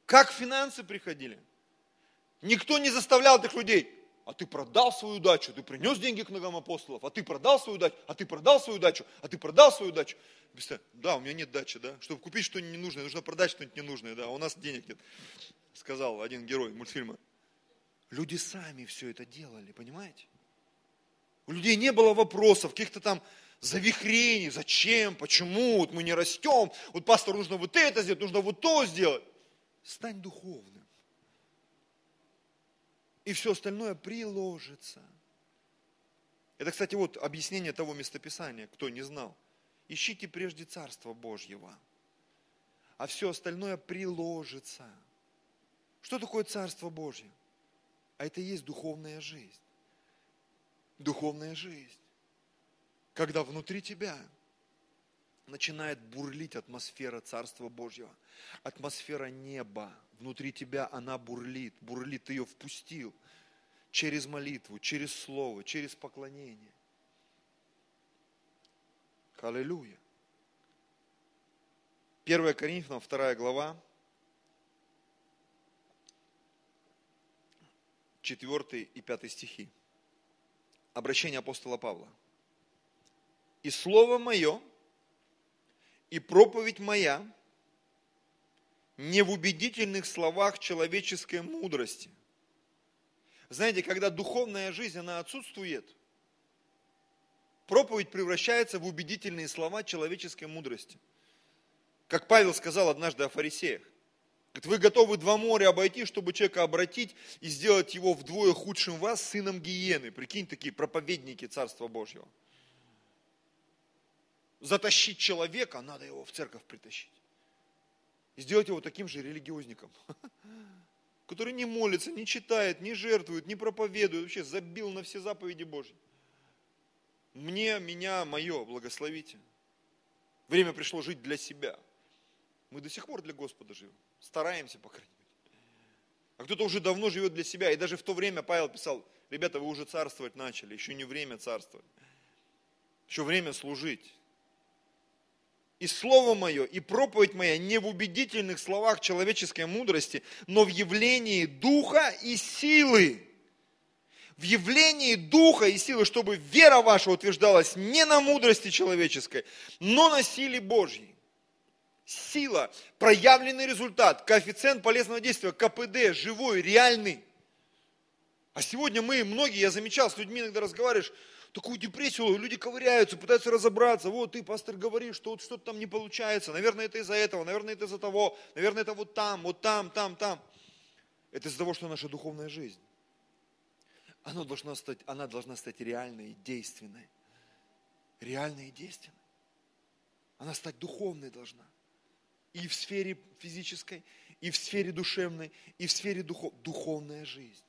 Как финансы приходили? Никто не заставлял этих людей. А ты продал свою дачу, ты принес деньги к ногам апостолов, а ты продал свою дачу, а ты продал свою дачу, а ты продал свою дачу. Да, у меня нет дачи, да. Чтобы купить что-нибудь ненужное, нужно продать что-нибудь ненужное, да. У нас денег нет, сказал один герой мультфильма. Люди сами все это делали, понимаете? У людей не было вопросов, каких-то там завихрений, зачем, почему, вот мы не растем, вот пастору нужно вот это сделать, нужно вот то сделать. Стань духовным. И все остальное приложится. Это, кстати, вот объяснение того местописания, кто не знал. Ищите прежде Царство Божьего, а все остальное приложится. Что такое Царство Божье? А это и есть духовная жизнь духовная жизнь. Когда внутри тебя начинает бурлить атмосфера Царства Божьего, атмосфера неба, внутри тебя она бурлит, бурлит, ты ее впустил через молитву, через слово, через поклонение. Аллилуйя. 1 Коринфянам, 2 глава, 4 и 5 стихи обращение апостола Павла. «И слово мое, и проповедь моя не в убедительных словах человеческой мудрости». Знаете, когда духовная жизнь, она отсутствует, проповедь превращается в убедительные слова человеческой мудрости. Как Павел сказал однажды о фарисеях. Говорит, вы готовы два моря обойти, чтобы человека обратить и сделать его вдвое худшим вас сыном гиены. Прикинь, такие проповедники Царства Божьего. Затащить человека, надо его в церковь притащить. И сделать его таким же религиозником, который не молится, не читает, не жертвует, не проповедует, вообще забил на все заповеди Божьи. Мне, меня, мое, благословите. Время пришло жить для себя. Мы до сих пор для Господа живем. Стараемся, по крайней мере. А кто-то уже давно живет для себя. И даже в то время Павел писал, ребята, вы уже царствовать начали, еще не время царствовать. Еще время служить. И слово мое, и проповедь моя не в убедительных словах человеческой мудрости, но в явлении духа и силы. В явлении духа и силы, чтобы вера ваша утверждалась не на мудрости человеческой, но на силе Божьей сила, проявленный результат, коэффициент полезного действия, КПД, живой, реальный. А сегодня мы, многие, я замечал, с людьми иногда разговариваешь, такую депрессию, люди ковыряются, пытаются разобраться. Вот ты, пастор, говоришь, что вот что-то там не получается. Наверное, это из-за этого, наверное, это из-за того, наверное, это вот там, вот там, там, там. Это из-за того, что наша духовная жизнь. Она должна стать, она должна стать реальной и действенной. Реальной и действенной. Она стать духовной должна и в сфере физической, и в сфере душевной, и в сфере духов... духовная жизнь.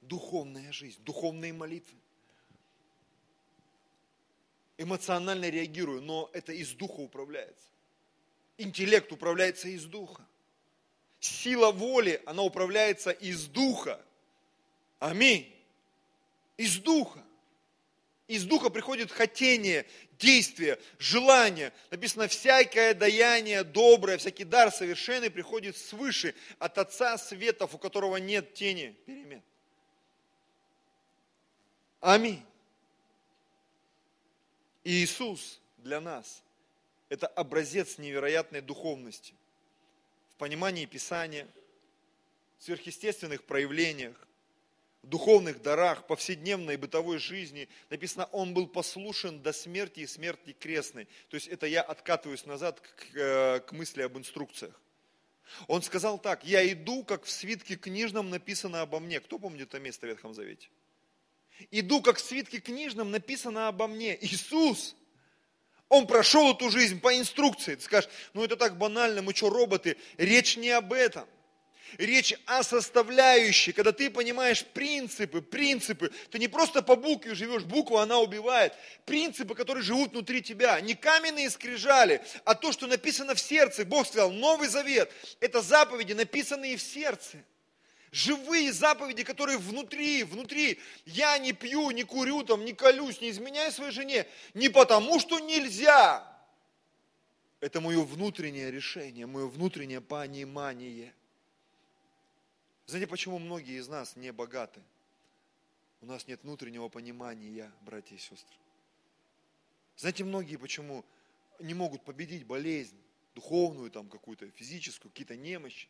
Духовная жизнь, духовные молитвы. Эмоционально реагирую, но это из духа управляется. Интеллект управляется из духа. Сила воли, она управляется из духа. Аминь. Из духа. Из духа приходит хотение, действие, желание. Написано, всякое даяние доброе, всякий дар совершенный приходит свыше, от Отца Светов, у которого нет тени перемен. Аминь. И Иисус для нас – это образец невероятной духовности в понимании Писания, в сверхъестественных проявлениях, духовных дарах, повседневной бытовой жизни. Написано, он был послушен до смерти и смерти крестной. То есть это я откатываюсь назад к, э, к мысли об инструкциях. Он сказал так, я иду, как в свитке книжном написано обо мне. Кто помнит это место в Ветхом Завете? Иду, как в свитке книжном написано обо мне. Иисус, он прошел эту жизнь по инструкции. Ты скажешь, ну это так банально, мы что, роботы? Речь не об этом. Речь о составляющей, когда ты понимаешь принципы, принципы. Ты не просто по букве живешь, буква она убивает. Принципы, которые живут внутри тебя. Не каменные скрижали, а то, что написано в сердце. Бог сказал, Новый Завет – это заповеди, написанные в сердце. Живые заповеди, которые внутри, внутри. Я не пью, не курю, там, не колюсь, не изменяю своей жене. Не потому, что нельзя. Это мое внутреннее решение, мое внутреннее понимание – знаете, почему многие из нас не богаты? У нас нет внутреннего понимания, братья и сестры. Знаете, многие почему не могут победить болезнь, духовную там какую-то, физическую, какие-то немощи?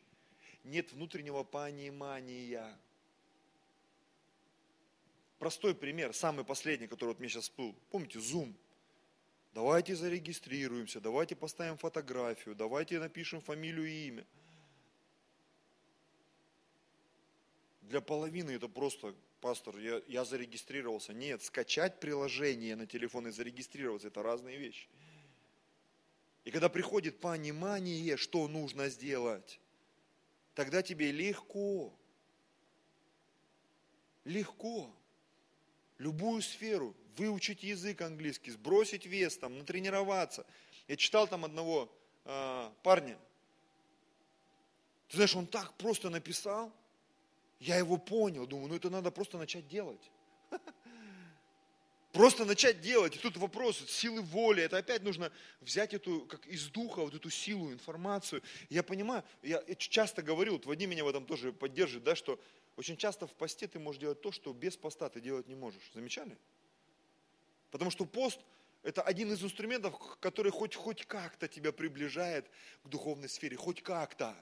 Нет внутреннего понимания. Простой пример, самый последний, который вот мне сейчас был. Помните, Zoom? Давайте зарегистрируемся, давайте поставим фотографию, давайте напишем фамилию и имя – Для половины это просто, пастор, я, я зарегистрировался. Нет, скачать приложение на телефон и зарегистрироваться, это разные вещи. И когда приходит понимание, что нужно сделать, тогда тебе легко, легко любую сферу, выучить язык английский, сбросить вес, там, натренироваться. Я читал там одного э, парня. Ты знаешь, он так просто написал – я его понял, думаю, ну это надо просто начать делать. Просто начать делать. И тут вопрос силы воли. Это опять нужно взять эту, как из духа, вот эту силу, информацию. Я понимаю, я часто говорю, вот Вадим меня в этом тоже поддерживает, да, что очень часто в посте ты можешь делать то, что без поста ты делать не можешь. Замечали? Потому что пост – это один из инструментов, который хоть, хоть как-то тебя приближает к духовной сфере, хоть как-то.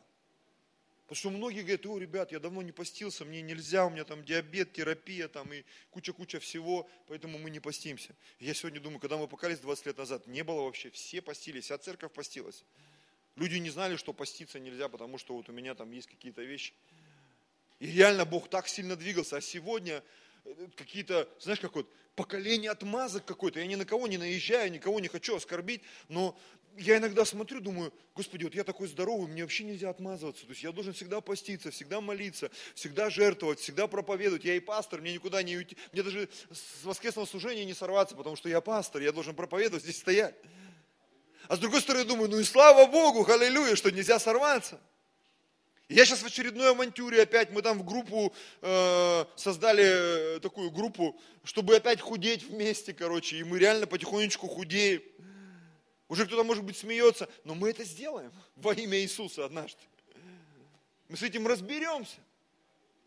Потому что многие говорят, о, ребят, я давно не постился, мне нельзя, у меня там диабет, терапия там и куча-куча всего, поэтому мы не постимся. я сегодня думаю, когда мы покались 20 лет назад, не было вообще, все постились, вся церковь постилась. Люди не знали, что поститься нельзя, потому что вот у меня там есть какие-то вещи. И реально Бог так сильно двигался. А сегодня э, какие-то, знаешь, как вот поколение отмазок какое-то. Я ни на кого не наезжаю, никого не хочу оскорбить, но я иногда смотрю, думаю, Господи, вот я такой здоровый, мне вообще нельзя отмазываться. То есть я должен всегда поститься, всегда молиться, всегда жертвовать, всегда проповедовать. Я и пастор, мне никуда не уйти. Мне даже с воскресного служения не сорваться, потому что я пастор, я должен проповедовать, здесь стоять. А с другой стороны думаю, ну и слава Богу, аллилуйя, что нельзя сорваться. Я сейчас в очередной авантюре опять, мы там в группу э, создали э, такую группу, чтобы опять худеть вместе, короче, и мы реально потихонечку худеем. Уже кто-то, может быть, смеется, но мы это сделаем во имя Иисуса однажды. Мы с этим разберемся.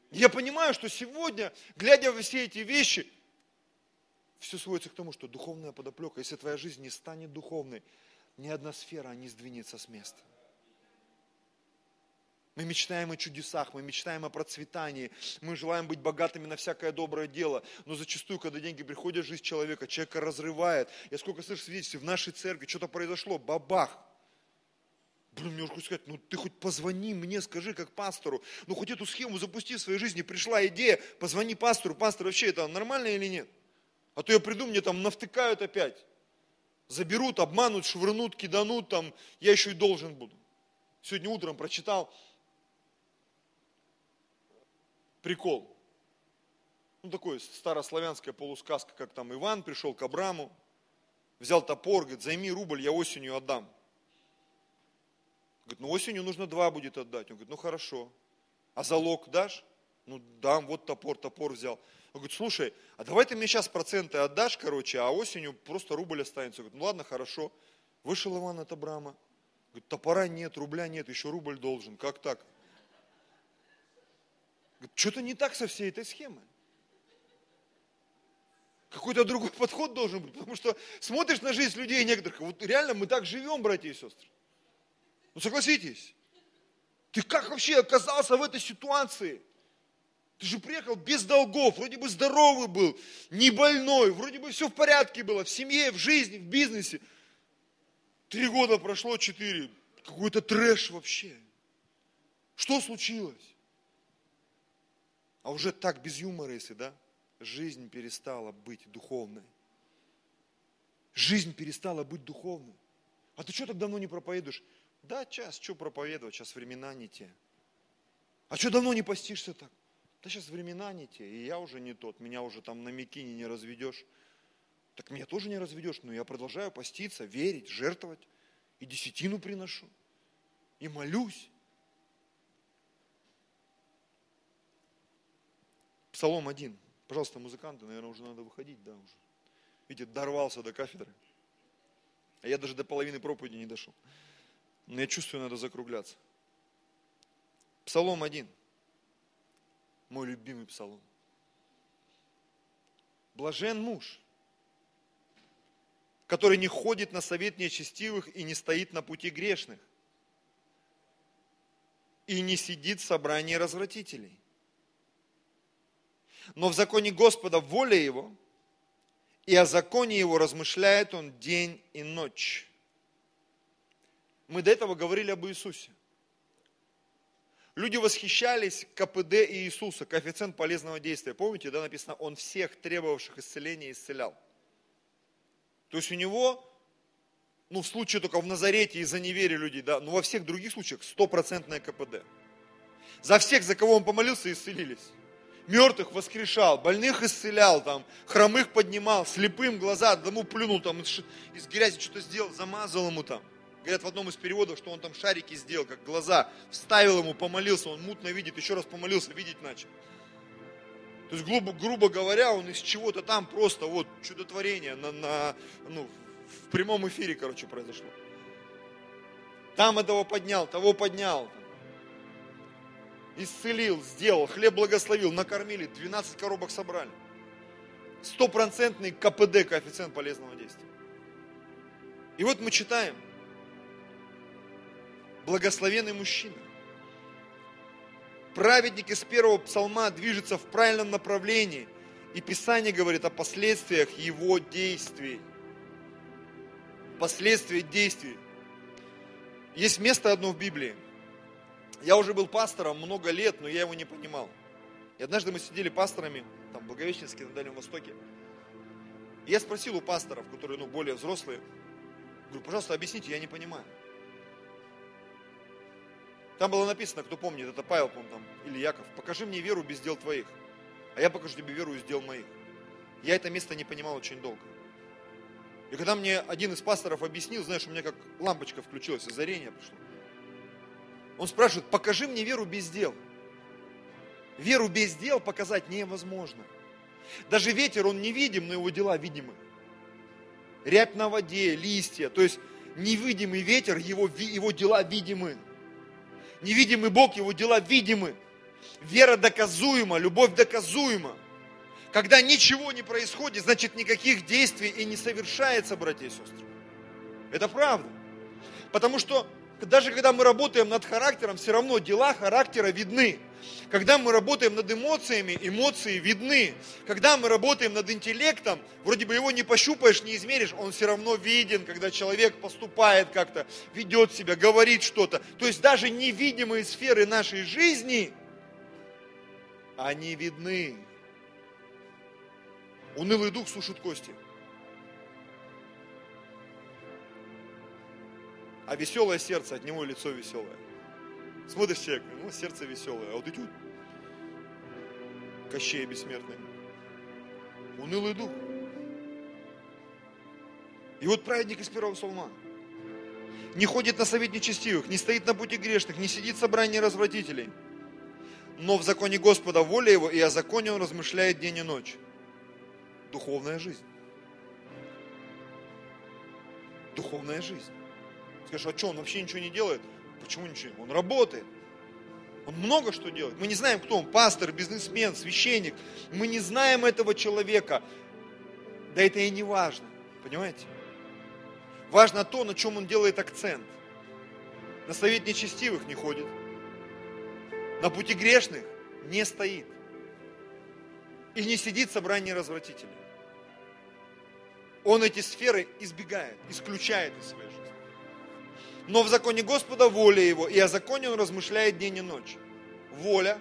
Я понимаю, что сегодня, глядя во все эти вещи, все сводится к тому, что духовная подоплека, если твоя жизнь не станет духовной, ни одна сфера не сдвинется с места. Мы мечтаем о чудесах, мы мечтаем о процветании, мы желаем быть богатыми на всякое доброе дело. Но зачастую, когда деньги приходят в жизнь человека, человека разрывает. Я сколько слышу свидетельств, в нашей церкви что-то произошло, бабах. Блин, мне уже сказать, ну ты хоть позвони мне, скажи как пастору, ну хоть эту схему запусти в своей жизни, пришла идея, позвони пастору, пастор вообще это нормально или нет? А то я приду, мне там навтыкают опять. Заберут, обманут, швырнут, киданут, там, я еще и должен буду. Сегодня утром прочитал, прикол. Ну, такой старославянская полусказка, как там Иван пришел к Абраму, взял топор, говорит, займи рубль, я осенью отдам. Говорит, ну осенью нужно два будет отдать. Он говорит, ну хорошо. А залог дашь? Ну дам, вот топор, топор взял. Он говорит, слушай, а давай ты мне сейчас проценты отдашь, короче, а осенью просто рубль останется. Он говорит, ну ладно, хорошо. Вышел Иван от Абрама. Говорит, топора нет, рубля нет, еще рубль должен. Как так? Что-то не так со всей этой схемой. Какой-то другой подход должен быть, потому что смотришь на жизнь людей некоторых, вот реально мы так живем, братья и сестры. Ну согласитесь. Ты как вообще оказался в этой ситуации? Ты же приехал без долгов, вроде бы здоровый был, не больной, вроде бы все в порядке было, в семье, в жизни, в бизнесе. Три года прошло, четыре. Какой-то трэш вообще. Что случилось? А уже так без юмора, если, да? Жизнь перестала быть духовной. Жизнь перестала быть духовной. А ты что так давно не проповедуешь? Да, час, что проповедовать, сейчас времена не те. А что давно не постишься так? Да сейчас времена не те, и я уже не тот, меня уже там на Микине не разведешь. Так меня тоже не разведешь, но я продолжаю поститься, верить, жертвовать, и десятину приношу, и молюсь. Псалом 1. Пожалуйста, музыканты, наверное, уже надо выходить, да, уже. Видите, дорвался до кафедры. А я даже до половины проповеди не дошел. Но я чувствую, надо закругляться. Псалом 1. Мой любимый псалом. Блажен муж, который не ходит на совет нечестивых и не стоит на пути грешных, и не сидит в собрании развратителей. Но в законе Господа воля его, и о законе его размышляет он день и ночь. Мы до этого говорили об Иисусе. Люди восхищались КПД Иисуса, коэффициент полезного действия. Помните, да, написано, он всех требовавших исцеления исцелял. То есть у него, ну в случае только в Назарете из-за неверия людей, да, но во всех других случаях стопроцентное КПД. За всех, за кого он помолился, исцелились. Мертвых воскрешал, больных исцелял, там, хромых поднимал, слепым глаза, одному плюнул, там, из, грязи что-то сделал, замазал ему там. Говорят в одном из переводов, что он там шарики сделал, как глаза, вставил ему, помолился, он мутно видит, еще раз помолился, видеть начал. То есть, грубо, грубо говоря, он из чего-то там просто вот чудотворение на, на, ну, в прямом эфире, короче, произошло. Там этого поднял, того поднял. Исцелил, сделал, хлеб благословил, накормили, 12 коробок собрали. Стопроцентный КПД, коэффициент полезного действия. И вот мы читаем, благословенный мужчина. Праведник из первого псалма движется в правильном направлении. И Писание говорит о последствиях его действий. Последствия действий. Есть место одно в Библии. Я уже был пастором много лет, но я его не понимал. И однажды мы сидели пасторами, там, в Благовещенске, на Дальнем Востоке. И я спросил у пасторов, которые, ну, более взрослые, говорю, пожалуйста, объясните, я не понимаю. Там было написано, кто помнит, это Павел, по там, или Яков, покажи мне веру без дел твоих, а я покажу тебе веру из дел моих. Я это место не понимал очень долго. И когда мне один из пасторов объяснил, знаешь, у меня как лампочка включилась, озарение пришло. Он спрашивает, покажи мне веру без дел. Веру без дел показать невозможно. Даже ветер, он невидим, но его дела видимы. Рябь на воде, листья, то есть невидимый ветер, его, его дела видимы. Невидимый Бог, Его дела видимы. Вера доказуема, любовь доказуема. Когда ничего не происходит, значит никаких действий и не совершается, братья и сестры. Это правда. Потому что даже когда мы работаем над характером, все равно дела характера видны. Когда мы работаем над эмоциями, эмоции видны. Когда мы работаем над интеллектом, вроде бы его не пощупаешь, не измеришь, он все равно виден, когда человек поступает как-то, ведет себя, говорит что-то. То есть даже невидимые сферы нашей жизни, они видны. Унылый дух сушит кости. А веселое сердце, от него лицо веселое. Смотришь человек, ну, сердце веселое, а вот эти вот Кощея бессмертные. Унылый дух. И вот праведник из первого псалма не ходит на совет нечестивых, не стоит на пути грешных, не сидит в собрании развратителей. Но в законе Господа воля его, и о законе он размышляет день и ночь. Духовная жизнь. Духовная жизнь. Скажешь, а что, он вообще ничего не делает? Почему ничего? Он работает. Он много что делает. Мы не знаем, кто он, пастор, бизнесмен, священник. Мы не знаем этого человека. Да это и не важно, понимаете? Важно то, на чем он делает акцент. На совет нечестивых не ходит. На пути грешных не стоит. И не сидит в собрании развратителей. Он эти сферы избегает, исключает из своей. Но в законе Господа воля его, и о законе он размышляет день и ночь. Воля,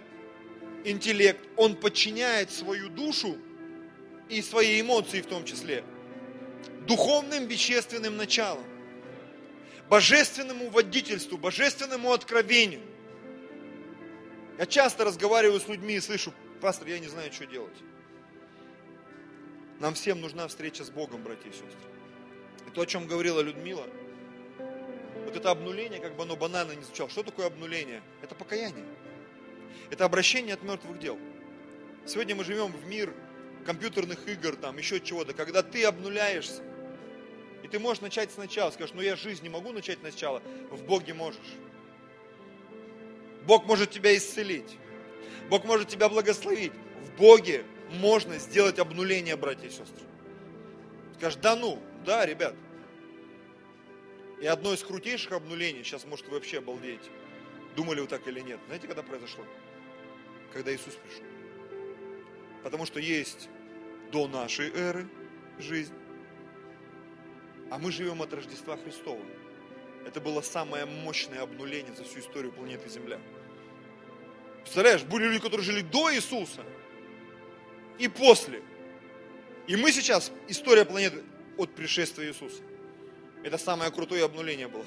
интеллект, он подчиняет свою душу и свои эмоции в том числе духовным вещественным началом, божественному водительству, божественному откровению. Я часто разговариваю с людьми и слышу, пастор, я не знаю, что делать. Нам всем нужна встреча с Богом, братья и сестры. И то, о чем говорила Людмила, вот это обнуление, как бы оно банально не звучало. Что такое обнуление? Это покаяние. Это обращение от мертвых дел. Сегодня мы живем в мир компьютерных игр, там, еще чего-то, когда ты обнуляешься. И ты можешь начать сначала, скажешь, ну я жизнь не могу начать сначала, в Боге можешь. Бог может тебя исцелить. Бог может тебя благословить. В Боге можно сделать обнуление, братья и сестры. Скажешь, да ну, да, ребят. И одно из крутейших обнулений, сейчас, может, вы вообще обалдеете, думали вы так или нет. Знаете, когда произошло? Когда Иисус пришел. Потому что есть до нашей эры жизнь, а мы живем от Рождества Христова. Это было самое мощное обнуление за всю историю планеты Земля. Представляешь, были люди, которые жили до Иисуса и после. И мы сейчас, история планеты от пришествия Иисуса. Это самое крутое обнуление было.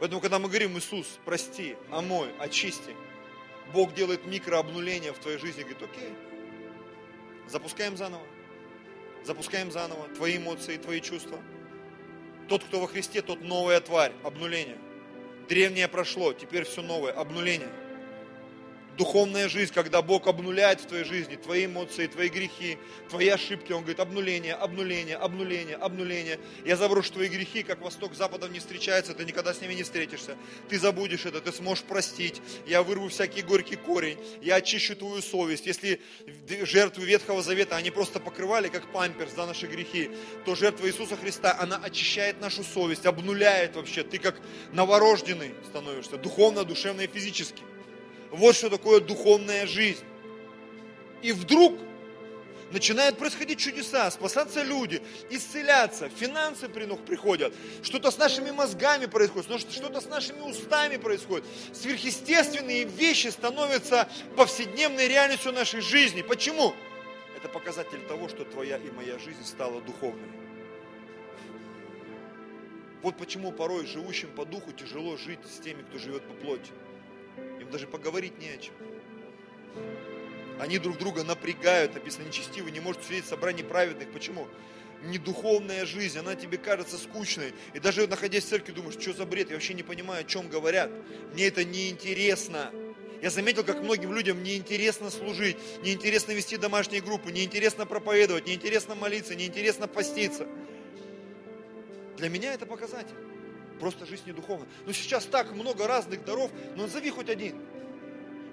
Поэтому, когда мы говорим, Иисус, прости, омой, очисти, Бог делает микрообнуление в твоей жизни, говорит, окей, запускаем заново, запускаем заново твои эмоции, твои чувства. Тот, кто во Христе, тот новая тварь, обнуление. Древнее прошло, теперь все новое, обнуление – духовная жизнь, когда Бог обнуляет в твоей жизни твои эмоции, твои грехи, твои ошибки. Он говорит, обнуление, обнуление, обнуление, обнуление. Я заброшу твои грехи, как восток с западом не встречается, ты никогда с ними не встретишься. Ты забудешь это, ты сможешь простить. Я вырву всякий горький корень, я очищу твою совесть. Если жертвы Ветхого Завета, они просто покрывали, как памперс, за наши грехи, то жертва Иисуса Христа, она очищает нашу совесть, обнуляет вообще. Ты как новорожденный становишься, духовно, душевно и физически. Вот что такое духовная жизнь. И вдруг начинают происходить чудеса, спасаться люди, исцеляться, финансы приходят, что-то с нашими мозгами происходит, что-то с нашими устами происходит. Сверхъестественные вещи становятся повседневной реальностью нашей жизни. Почему? Это показатель того, что твоя и моя жизнь стала духовной. Вот почему порой живущим по духу тяжело жить с теми, кто живет по плоти. Им даже поговорить не о чем. Они друг друга напрягают, написано нечестивый, не может сидеть в собрании праведных. Почему? Недуховная жизнь, она тебе кажется скучной. И даже находясь в церкви, думаешь, что за бред, я вообще не понимаю, о чем говорят. Мне это неинтересно. Я заметил, как многим людям неинтересно служить, неинтересно вести домашние группы, неинтересно проповедовать, неинтересно молиться, неинтересно поститься. Для меня это показатель. Просто жизнь не духовная. Но сейчас так много разных даров, но назови хоть один.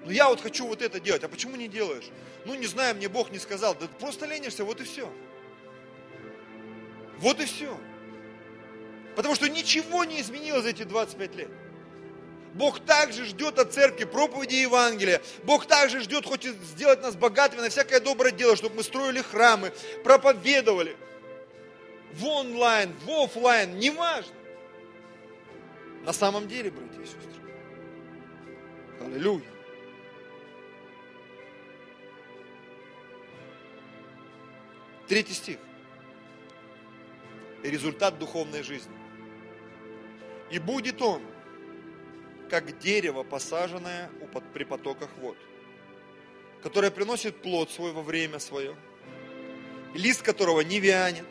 Ну я вот хочу вот это делать, а почему не делаешь? Ну не знаю, мне Бог не сказал. Да просто ленишься, вот и все. Вот и все. Потому что ничего не изменилось за эти 25 лет. Бог также ждет от церкви проповеди Евангелия. Бог также ждет, и сделать нас богатыми на всякое доброе дело, чтобы мы строили храмы, проповедовали. В онлайн, в офлайн, неважно. На самом деле, братья и сестры. Аллилуйя. Третий стих. Результат духовной жизни. И будет он, как дерево, посаженное при потоках вод, которое приносит плод свой во время свое, лист которого не вянет,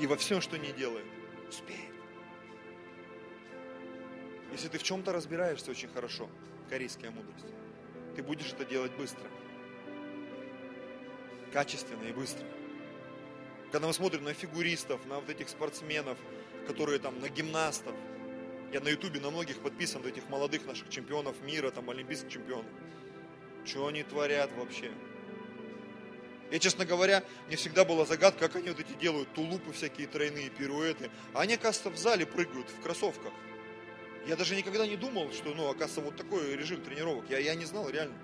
и во всем, что не делает, успеет. Если ты в чем-то разбираешься очень хорошо, корейская мудрость, ты будешь это делать быстро. Качественно и быстро. Когда мы смотрим на фигуристов, на вот этих спортсменов, которые там, на гимнастов, я на ютубе на многих подписан, этих молодых наших чемпионов мира, там, олимпийских чемпионов. Что они творят вообще? Я, честно говоря, мне всегда была загадка, как они вот эти делают тулупы всякие тройные, пируэты. А они, оказывается, в зале прыгают в кроссовках. Я даже никогда не думал, что, ну, оказывается, вот такой режим тренировок. Я, я не знал реально.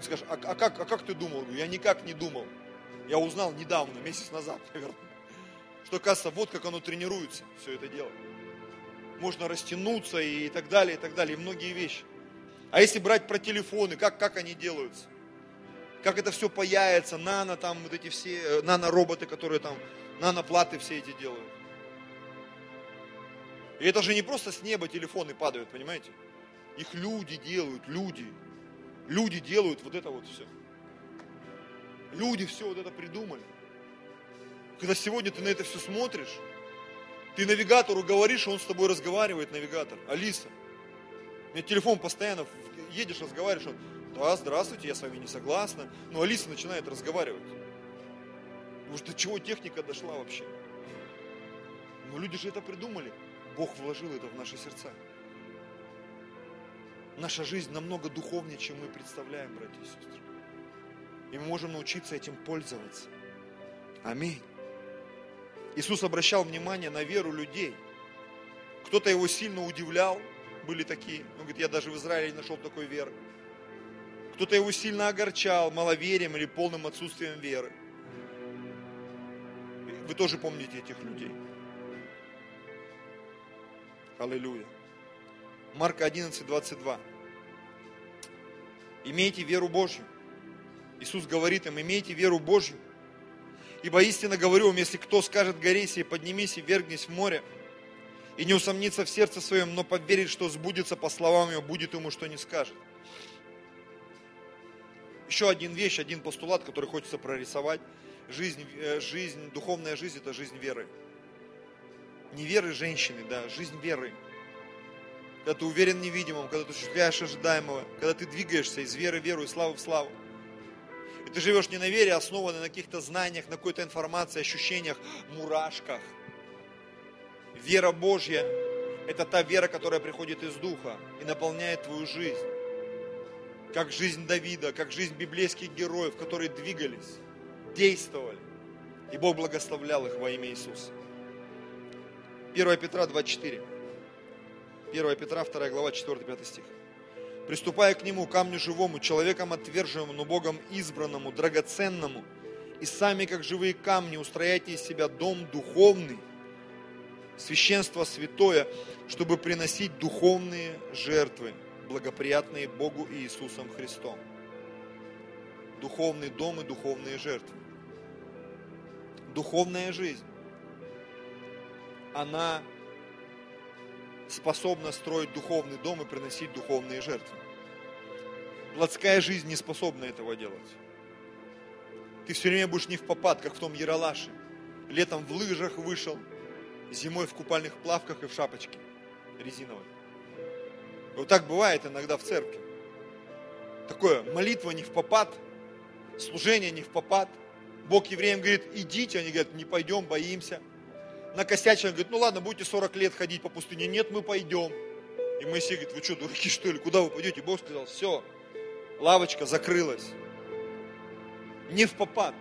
Скажешь, а, а, как, а как ты думал? Я никак не думал. Я узнал недавно, месяц назад, наверное. Что, оказывается, вот как оно тренируется, все это дело. Можно растянуться и так далее, и так далее, и многие вещи. А если брать про телефоны, как, как они делаются? Как это все паяется, нано там, вот эти все, э, нано-роботы, которые там, нано-платы все эти делают. И это же не просто с неба телефоны падают, понимаете? Их люди делают, люди. Люди делают вот это вот все. Люди все вот это придумали. Когда сегодня ты на это все смотришь, ты навигатору говоришь, он с тобой разговаривает, навигатор. Алиса. У меня телефон постоянно, едешь, разговариваешь, он, да, здравствуйте, я с вами не согласна. Но Алиса начинает разговаривать. Потому что до чего техника дошла вообще? Но люди же это придумали. Бог вложил это в наши сердца. Наша жизнь намного духовнее, чем мы представляем, братья и сестры. И мы можем научиться этим пользоваться. Аминь. Иисус обращал внимание на веру людей. Кто-то его сильно удивлял, были такие. Он говорит, я даже в Израиле не нашел такой веры. Кто-то его сильно огорчал маловерием или полным отсутствием веры. Вы тоже помните этих людей. Аллилуйя. Марка 11, 22. Имейте веру Божью. Иисус говорит им, имейте веру Божью. Ибо истинно говорю вам, если кто скажет горе сей, поднимись и вергнись в море, и не усомнится в сердце своем, но поверит, что сбудется по словам его, будет ему, что не скажет. Еще один вещь, один постулат, который хочется прорисовать. Жизнь, э, жизнь, духовная жизнь – это жизнь веры. Не веры женщины, да, жизнь веры. Когда ты уверен в невидимом, когда ты осуществляешь ожидаемого, когда ты двигаешься из веры в веру и славы в славу. И ты живешь не на вере, а основанной на каких-то знаниях, на какой-то информации, ощущениях, мурашках. Вера Божья – это та вера, которая приходит из Духа и наполняет твою жизнь. Как жизнь Давида, как жизнь библейских героев, которые двигались, действовали. И Бог благословлял их во имя Иисуса. 1 Петра 24. 1 Петра 2 глава 4-5 стих приступая к Нему, камню живому, человеком отверженному, но Богом избранному, драгоценному, и сами, как живые камни, устрояйте из себя дом духовный, священство святое, чтобы приносить духовные жертвы, благоприятные Богу и Иисусом Христом. Духовный дом и духовные жертвы. Духовная жизнь, она способна строить духовный дом и приносить духовные жертвы. Плотская жизнь не способна этого делать. Ты все время будешь не в попад, как в том Яралаше. Летом в лыжах вышел, зимой в купальных плавках и в шапочке резиновой. Вот так бывает иногда в церкви. Такое, молитва не в попад, служение не в попад. Бог евреям говорит, идите, они говорят, не пойдем, боимся накосячил, говорит, ну ладно, будете 40 лет ходить по пустыне. Нет, мы пойдем. И Моисей говорит, вы что, дураки что ли, куда вы пойдете? Бог сказал, все, лавочка закрылась. Не в попад.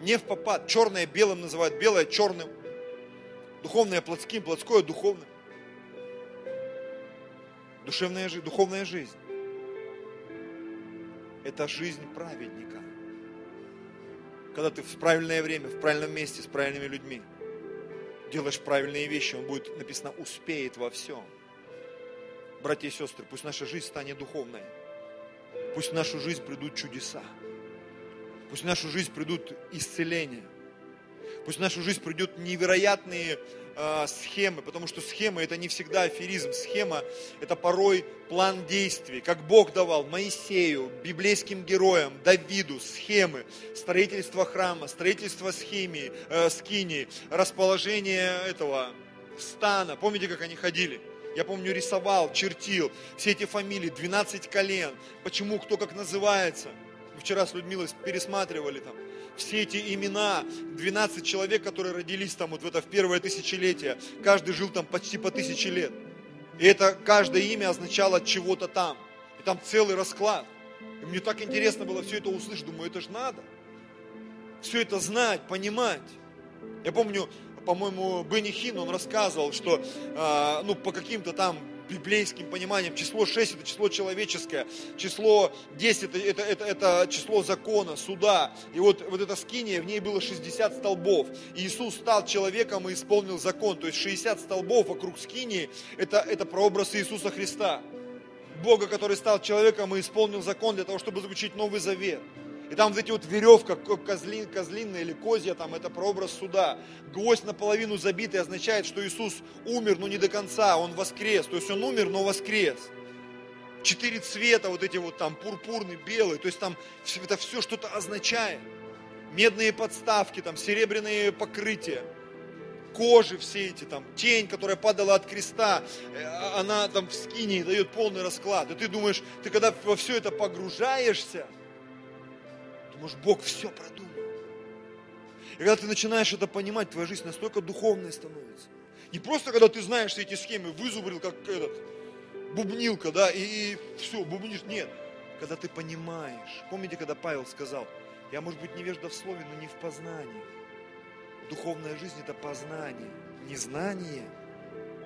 Не в попад. Черное белым называют, белое черным. Духовное плотским, плотское духовным. Душевная жизнь, духовная жизнь. Это жизнь праведника когда ты в правильное время, в правильном месте, с правильными людьми, делаешь правильные вещи, он будет, написано, успеет во всем. Братья и сестры, пусть наша жизнь станет духовной. Пусть в нашу жизнь придут чудеса. Пусть в нашу жизнь придут исцеления. Пусть в нашу жизнь придут невероятные э, схемы, потому что схема это не всегда аферизм. Схема это порой план действий, как Бог давал Моисею, библейским героям, Давиду, схемы, строительство храма, строительство схемии, э, скинии, расположение этого стана. Помните, как они ходили? Я помню, рисовал, чертил все эти фамилии, 12 колен. Почему, кто как называется. Мы вчера с Людмилой пересматривали там все эти имена, 12 человек, которые родились там вот в это в первое тысячелетие, каждый жил там почти по тысяче лет. И это каждое имя означало чего-то там. И там целый расклад. И мне так интересно было все это услышать, думаю, это же надо. Все это знать, понимать. Я помню, по-моему, Бенни Хин, он рассказывал, что э, ну, по каким-то там библейским пониманием число 6 это число человеческое, число 10 это, это, это, это число закона, суда. И вот, вот эта скиния, в ней было 60 столбов. И Иисус стал человеком и исполнил закон. То есть 60 столбов вокруг скинии это, это прообраз Иисуса Христа. Бога, который стал человеком и исполнил закон для того, чтобы заключить Новый Завет. И там вот эти вот веревка козлин, козлинная или козья, там это прообраз суда. Гвоздь наполовину забитый означает, что Иисус умер, но не до конца, Он воскрес. То есть Он умер, но воскрес. Четыре цвета, вот эти вот там пурпурный, белый, то есть там это все что-то означает. Медные подставки, там серебряные покрытия кожи все эти, там, тень, которая падала от креста, э, она там в скине дает полный расклад. И ты думаешь, ты когда во все это погружаешься, Думаешь, Бог все продумал. И когда ты начинаешь это понимать, твоя жизнь настолько духовной становится. Не просто, когда ты знаешь все эти схемы, вызубрил, как этот, бубнилка, да, и, и все, бубнишь. Нет, когда ты понимаешь. Помните, когда Павел сказал, я, может быть, невежда в слове, но не в познании. Духовная жизнь – это познание. Не знание,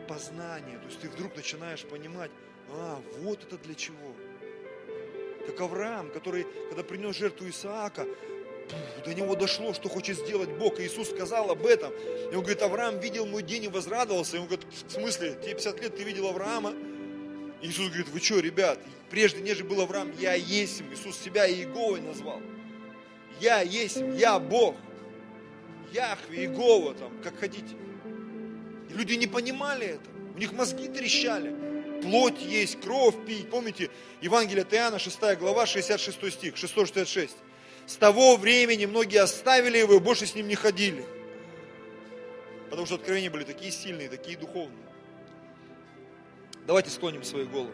познание. То есть ты вдруг начинаешь понимать, а, вот это для чего как Авраам, который, когда принес жертву Исаака, до него дошло, что хочет сделать Бог. И Иисус сказал об этом. И он говорит, Авраам видел мой день и возрадовался. И он говорит, в смысле, тебе 50 лет, ты видел Авраама? И Иисус говорит, вы что, ребят, прежде нежели был Авраам, я есть. Иисус себя Иеговой назвал. Я есть, я Бог. Яхве, Иегова, там, как хотите. И люди не понимали это. У них мозги трещали плоть есть, кровь пить. Помните, Евангелие от Иоанна, 6 глава, 66 стих, 666. С того времени многие оставили его и больше с ним не ходили. Потому что откровения были такие сильные, такие духовные. Давайте склоним свои головы.